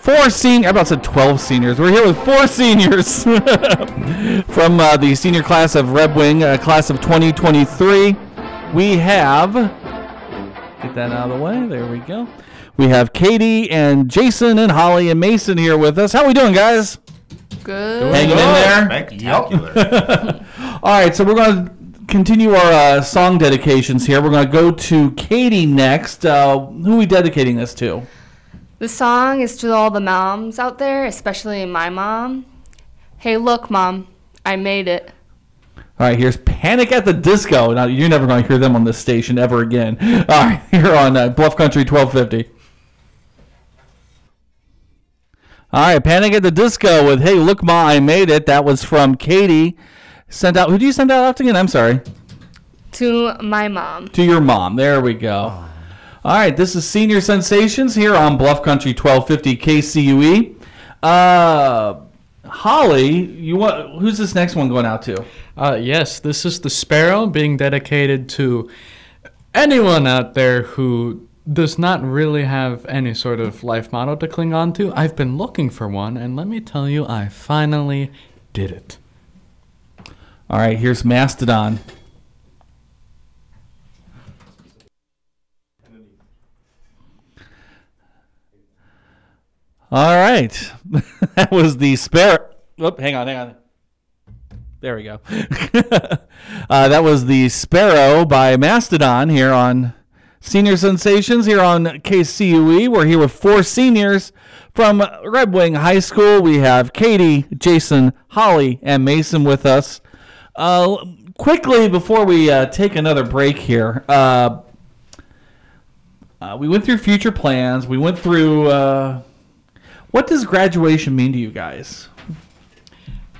S2: four senior. I about said 12 seniors. We're here with four seniors from uh, the senior class of Red Wing, uh, class of 2023. We have get that out of the way. There we go. We have Katie and Jason and Holly and Mason here with us. How we doing, guys?
S4: Good.
S2: Hanging in there.
S5: Spectacular.
S2: All right, so we're going to continue our uh, song dedications here. We're going to go to Katie next. Uh, who are we dedicating this to?
S4: The song is to all the moms out there, especially my mom. Hey, look, mom, I made it.
S2: All right, here's Panic at the Disco. Now, you're never going to hear them on this station ever again. All right, here on uh, Bluff Country 1250. All right, Panic at the Disco with Hey, Look, Ma, I Made It. That was from Katie. Sent out, who do you send out after again? I'm sorry.
S4: To my mom.
S2: To your mom. There we go. All right, this is Senior Sensations here on Bluff Country 1250 KCUE. Uh, Holly, you want who's this next one going out to?
S3: Uh, yes, this is the Sparrow being dedicated to anyone out there who does not really have any sort of life motto to cling on to. I've been looking for one, and let me tell you, I finally did it.
S2: All right, here's Mastodon. All right, that was the spare. Whoop, hang on, hang on. There we go. uh, that was the Sparrow by Mastodon here on Senior Sensations here on KCUE. We're here with four seniors from Red Wing High School. We have Katie, Jason, Holly, and Mason with us. Uh, quickly, before we uh, take another break here, uh, uh, we went through future plans. We went through uh, what does graduation mean to you guys?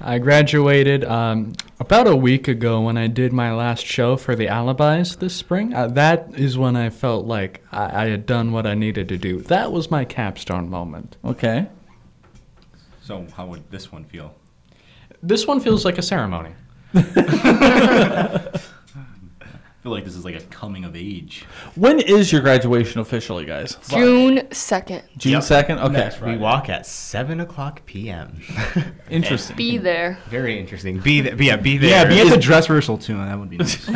S3: I graduated um, about a week ago when I did my last show for the Alibis this spring. Uh, that is when I felt like I, I had done what I needed to do. That was my capstone moment.
S2: Okay.
S6: So how would this one feel?
S3: This one feels like a ceremony.
S6: I feel like this is like a coming of age.
S2: When is your graduation officially, guys?
S4: June 2nd.
S2: June
S5: Yep.
S2: 2nd? Okay.
S5: Next We walk at 7 o'clock p.m.
S2: Interesting.
S4: Be there.
S5: Very interesting. Be there. Yeah, be there.
S6: Yeah, be at the dress rehearsal too. That would be nice.
S2: Yay!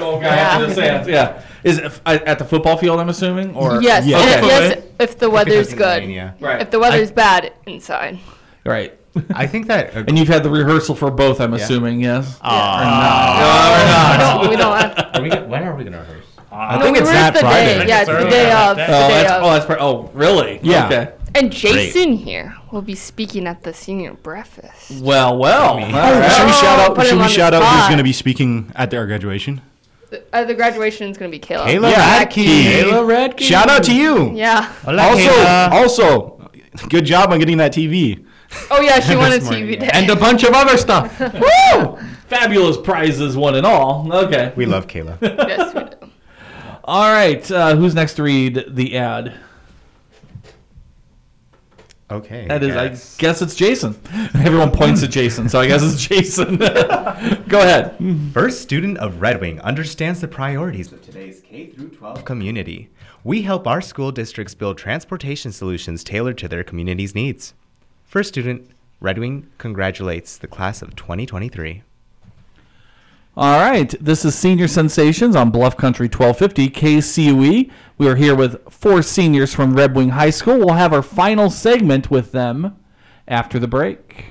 S2: Oh, God,
S4: Yeah.
S2: the sands. Yeah. Is it f- uh, at the football field? I'm assuming, or
S4: Yes,
S2: Okay.
S4: and yes, if the weather's
S5: doesn't
S4: good.
S5: yeah.
S2: Right.
S4: If the weather's bad, inside.
S2: Right.
S5: I think that.
S2: And you've had the rehearsal for both. I'm assuming, yes.
S5: Ah.
S4: No, we don't have.
S14: Are we, go- when are we gonna rehearse?
S5: I
S4: no,
S5: think
S4: we
S5: it's
S4: were
S5: that
S4: the
S5: Friday.
S4: day. Yeah, it's the day of. The
S2: Oh,
S4: day
S2: that's
S4: of.
S2: oh, that's part- oh, really?
S5: Yeah.
S2: Okay.
S4: And Jason here will be speaking at the senior breakfast.
S2: Well, well. all
S6: should we shout
S4: Oh,
S6: out?
S4: put
S6: Should we
S4: on the
S6: shout out who's
S4: spot.
S6: going to be speaking at our graduation?
S4: The, uh, the graduation is going to be Kayla.
S5: Kayla
S6: Yeah.
S5: Radke.
S3: Kayla Radke.
S6: Shout out to you.
S4: Yeah.
S5: Hola,
S6: Also,
S5: Kayla.
S6: also, good job on getting that TV.
S4: Oh yeah, she won a
S5: This morning,
S4: TV day.
S3: And a bunch of other stuff.
S2: Woo! Fabulous prizes, one and all. Okay.
S5: We love Kayla.
S4: yes, we do.
S2: All right. Uh, who's next to read the ad?
S5: Okay.
S2: That is, I
S5: guess.
S2: guess it's Jason. Everyone points at Jason, so I guess it's Jason. Go ahead.
S5: First student of Red Wing understands the priorities of today's K through 12 community. We help our school districts build transportation solutions tailored to their community's needs. First student, Red Wing congratulates the class of 2023.
S2: All right. This is Senior Sensations on Bluff Country 1250 KCUE. We are here with four seniors from Red Wing High School. We'll have our final segment with them after the break.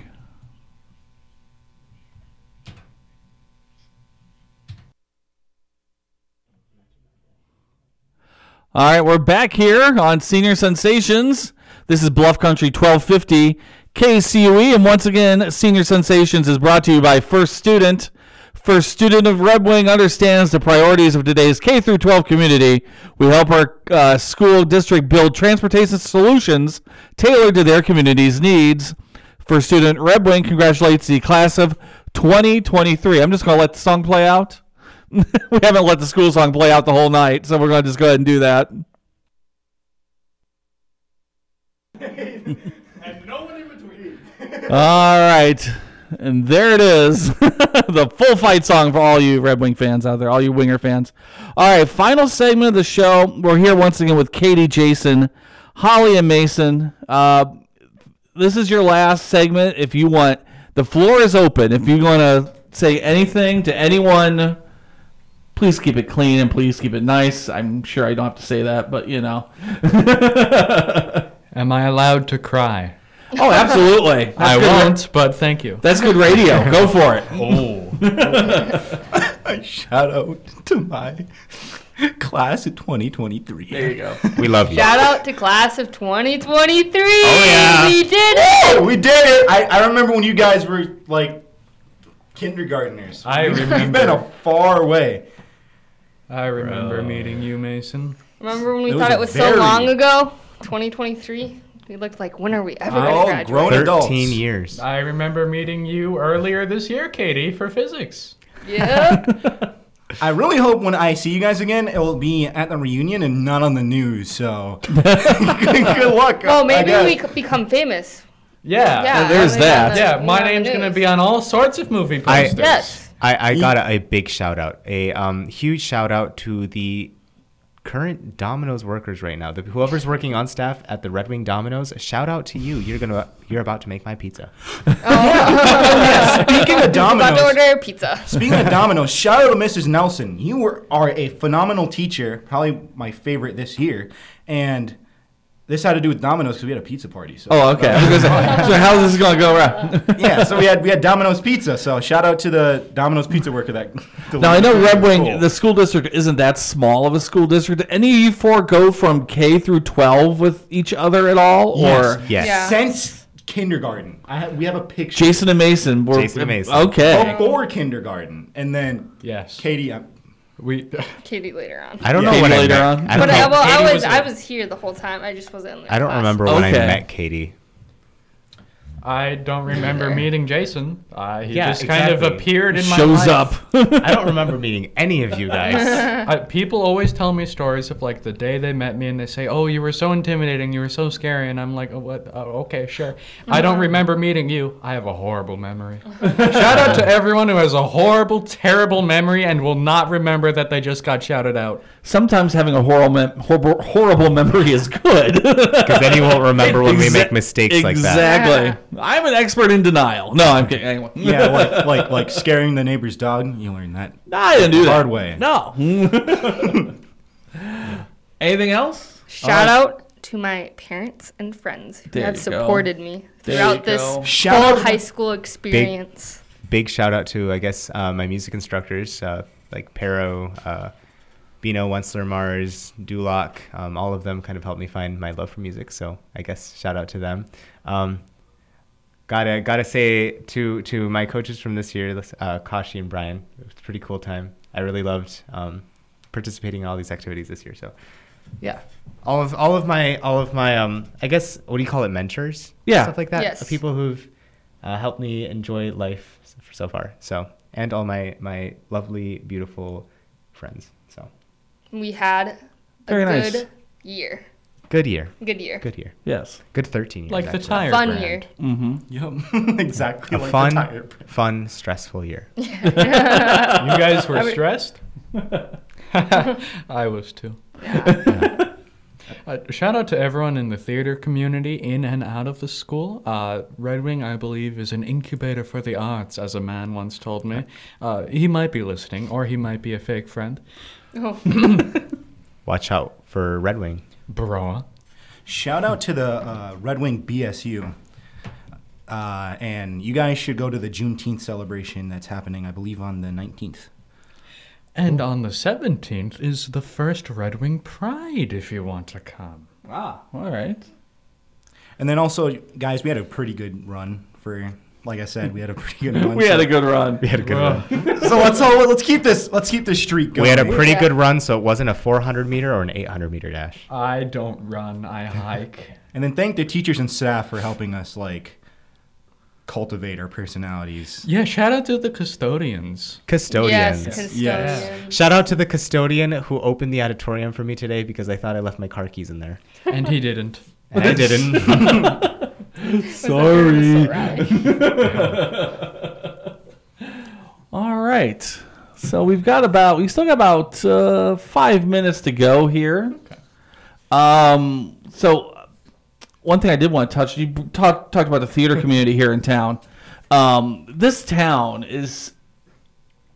S2: All right, we're back here on Senior Sensations. This is Bluff Country 1250 KCUE, and once again, Senior Sensations is brought to you by First Student. First Student of Red Wing understands the priorities of today's K through 12 community. We help our uh, school district build transportation solutions tailored to their community's needs. First Student Red Wing congratulates the class of 2023. I'm just going to let the song play out. we haven't let the school song play out the whole night, so we're going to just go ahead and do that. All right. And there it is. the full fight song for all you Red Wing fans out there, all you Winger fans. All right, final segment of the show. We're here once again with Katie, Jason, Holly, and Mason. Uh, this is your last segment. If you want, the floor is open. If you want to say anything to anyone, please keep it clean and please keep it nice. I'm sure I don't have to say that, but you know.
S3: Am I allowed to cry?
S2: Oh, absolutely. That's
S3: I won't, but thank you.
S2: That's good radio. Go for it.
S6: Oh. Shout out to my Class of 2023.
S2: There you go.
S8: We love you.
S4: Shout out to class of 2023.
S6: Oh, yeah.
S4: We did
S6: Oh,
S4: it.
S6: we did it! I, I remember when you guys were like kindergartners.
S3: I remember.
S6: We've been a far way.
S3: I remember
S6: Bro.
S3: meeting you, Mason.
S4: Remember when we
S6: It
S4: thought
S6: a
S4: it was
S6: very-
S4: so long ago? 2023. We looked like when are we ever
S3: Oh,
S4: gonna graduate?
S6: grown adults.
S5: 13 years.
S3: I remember meeting you earlier this year, Katie, for physics.
S4: Yeah.
S6: I really hope when I see you guys again, it will be at the reunion and not on the news. So good, good luck.
S4: well,
S6: I
S4: maybe
S6: guess.
S4: we could become famous.
S3: Yeah.
S4: Yeah,
S2: there's
S4: I mean,
S2: that.
S4: on the-
S3: Yeah, my
S4: on the
S3: name's going to
S4: news.
S3: be on all sorts of movie
S5: I-
S3: posters.
S4: Yes.
S5: I, I got a, a big shout out, a um, huge shout out to the current Domino's workers right now. The, whoever's working on staff at the Red Wing Domino's, shout out to you. You're gonna you're about to make my pizza. Oh.
S6: Speaking of Domino's,
S4: About to order pizza.
S6: speaking of Domino's, shout out to Mrs. Nelson. You were are a phenomenal teacher, probably my favorite this year, and. This had to do with Domino's because we had a pizza party. So.
S2: Oh, okay. I was gonna say, so how's this going to go around?
S6: yeah, so we had we had Domino's pizza. So shout out to the Domino's pizza worker that.
S2: Now I know. Red Wing,
S6: Cool.
S2: the school district isn't that small of a school district. Did any of you four go from K through 12 with each other at all, or
S5: Yes.
S4: Yeah.
S6: Since kindergarten, I have, we have a picture.
S2: Jason and Mason were
S5: Jason and Mason.
S2: Okay,
S6: before kindergarten, and then
S3: Yes.
S6: Katie. uh,
S3: We,
S4: Katie later on.
S5: I don't know
S2: Katie
S5: when I
S2: later
S5: met.
S2: on?
S5: I don't
S4: But I,
S5: know.
S4: well, I was,
S3: was
S4: I
S3: a-
S4: was here the whole time. I just wasn't in the
S5: I don't
S4: class.
S5: remember when I met Katie.
S3: I don't remember meeting Jason. Uh, he
S5: Yeah,
S3: just kind of
S5: exactly.
S3: appeared in my
S2: shows
S3: life.
S2: up.
S5: I don't remember meeting any of you guys.
S3: I, people always tell me stories of like the day they met me and they say, "Oh, you were so intimidating, you were so scary," and I'm like, oh, "What? Oh, okay, sure." I don't remember meeting you. I have a horrible memory. Shout out to everyone who has a horrible, terrible memory and will not remember that they just got shouted out.
S2: Sometimes having a horrible, mem- horrible, horrible memory is good.
S5: Because then you won't remember when we
S2: Exa-
S5: make mistakes like that.
S2: Exactly. I'm an expert in denial. No, I'm kidding. Anyway.
S6: yeah, like like like scaring the neighbor's dog. You learn that.
S2: I didn't do that.
S6: Hard way.
S2: No. Anything else?
S4: Shout out to my parents and friends who
S2: There
S4: have
S2: you go.
S4: supported me
S2: There
S4: throughout this
S2: go.
S6: Shout
S4: whole
S6: out-
S4: high school experience.
S5: Big shout out to I guess uh, my music instructors uh, like Pero, uh, Bino, Wensler, Mars, Duloc. Um, all of them kind of helped me find my love for music. So I guess shout out to them. Um, gotta gotta say to to my coaches from this year, uh, Kashi and Brian. It was a pretty cool time. I really loved um, participating in all these activities this year. So yeah, all of all of my all of my um I guess what do you call it mentors?
S2: Yeah.
S5: stuff like that.
S4: Yes.
S5: People who've uh, helped me enjoy life so, so far. So and all my my lovely beautiful friends. So
S4: We had a
S2: Very
S4: good
S2: nice.
S4: year.
S5: Good year.
S4: Good year.
S5: Good year.
S2: Yes.
S5: Good thirteen years.
S3: Like the
S5: actually.
S3: tire
S4: Fun
S3: brand.
S4: year.
S2: Mm-hmm.
S6: Yep, exactly.
S5: A
S6: like the
S5: fun,
S6: tire brand.
S5: fun, stressful year.
S3: You guys were
S4: I
S3: stressed? I was too. Uh, shout out to everyone in the theater community in and out of the school. Uh, Red Wing, I believe, is an incubator for the arts, as a man once told me. Uh, he might be listening, or he might be a fake friend.
S4: Oh.
S5: Watch out for Red Wing.
S3: Bro.
S6: Shout out to the uh, Red Wing BSU. Uh, and you guys should go to the Juneteenth celebration that's happening, I believe, on the 19th.
S3: And on the 17th is the first Red Wing Pride, if you want to come.
S2: Ah, all right.
S6: And then also, guys, we had a pretty good run for, like I said, we had a pretty good run.
S2: We had a good run.
S5: We had a good
S3: Well,
S5: run.
S6: so let's all, let's keep this let's keep this streak going.
S5: We had a pretty
S4: Yeah.
S5: good run, so it wasn't a 400 meter or an 800 meter dash.
S3: I don't run, I hike.
S6: and then thank the teachers and staff for helping us like cultivate our personalities.
S3: Yeah, shout out to the custodians.
S5: Custodians.
S4: Yes, custodian.
S6: Yes.
S5: Shout out to the custodian who opened the auditorium for me today because I thought I left my car keys in there.
S3: And he didn't.
S5: And I didn't.
S2: Sorry. All right. So we've got about we still got about uh, five minutes to go here. Okay. Um. So uh, one thing I did want to touch. You talked talked about the theater community here in town. Um. This town is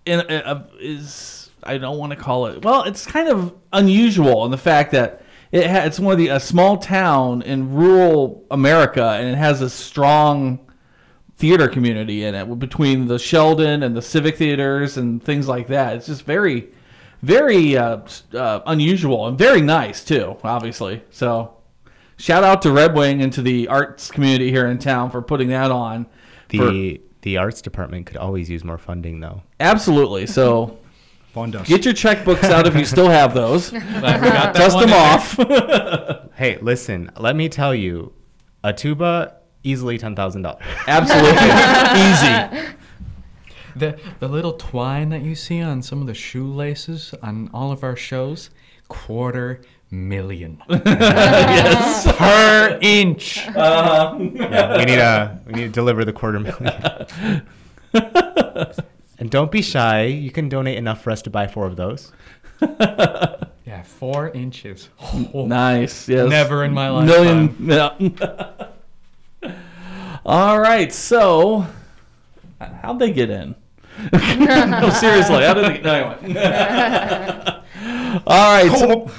S2: in uh, is I don't want to call it. Well, it's kind of unusual in the fact that it ha- it's one of the a small town in rural America, and it has a strong theater community in it between the Sheldon and the Civic theaters and things like that. It's just very, very uh, uh, unusual and very nice too. Obviously, so shout out to Red Wing and to the arts community here in town for putting that on.
S5: The
S2: For-
S5: the arts department could always use more funding though.
S2: absolutely. So
S6: Fund us.
S2: get your checkbooks out if you still have those.
S3: that
S2: Dust them off.
S5: Hey, listen, let me tell you, a tuba easily ten thousand dollars.
S2: Absolutely easy.
S3: The the little twine that you see on some of the shoelaces on all of our shows, quarter million
S2: yes.
S3: per inch. Uh-huh.
S5: Yeah, we need a we need to deliver the quarter million. And don't be shy. You can donate enough for us to buy four of those.
S3: Yeah, four inches.
S2: Nice. Yes.
S3: Never in my life.
S2: Million. Yeah. All right. So, how'd they get in? no, seriously. How did they? No, anyway. All right.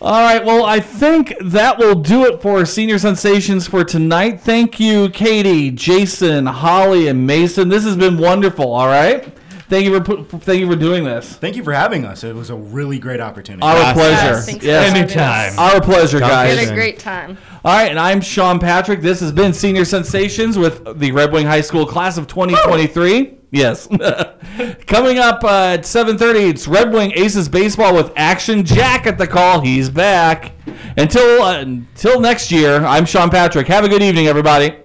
S2: All right. Well, I think that will do it for Senior Sensations for tonight. Thank you, Katie, Jason, Holly, and Mason. This has been wonderful. All right. Thank you for put, thank you for doing this.
S6: Thank you for having us. It was a really great opportunity.
S2: Our pleasure.
S4: Yes, thanks for having us.
S2: Our pleasure,
S5: Dump
S4: We
S2: guys.
S4: had a great time.
S2: All right, and I'm Sean Patrick. This has been Senior Sensations with the Red Wing High School class of 2023. Yes. Coming up uh, at 7:30, it's Red Wing Aces baseball with Action Jack at the call. He's back. Until uh, until next year, I'm Sean Patrick. Have a good evening, everybody.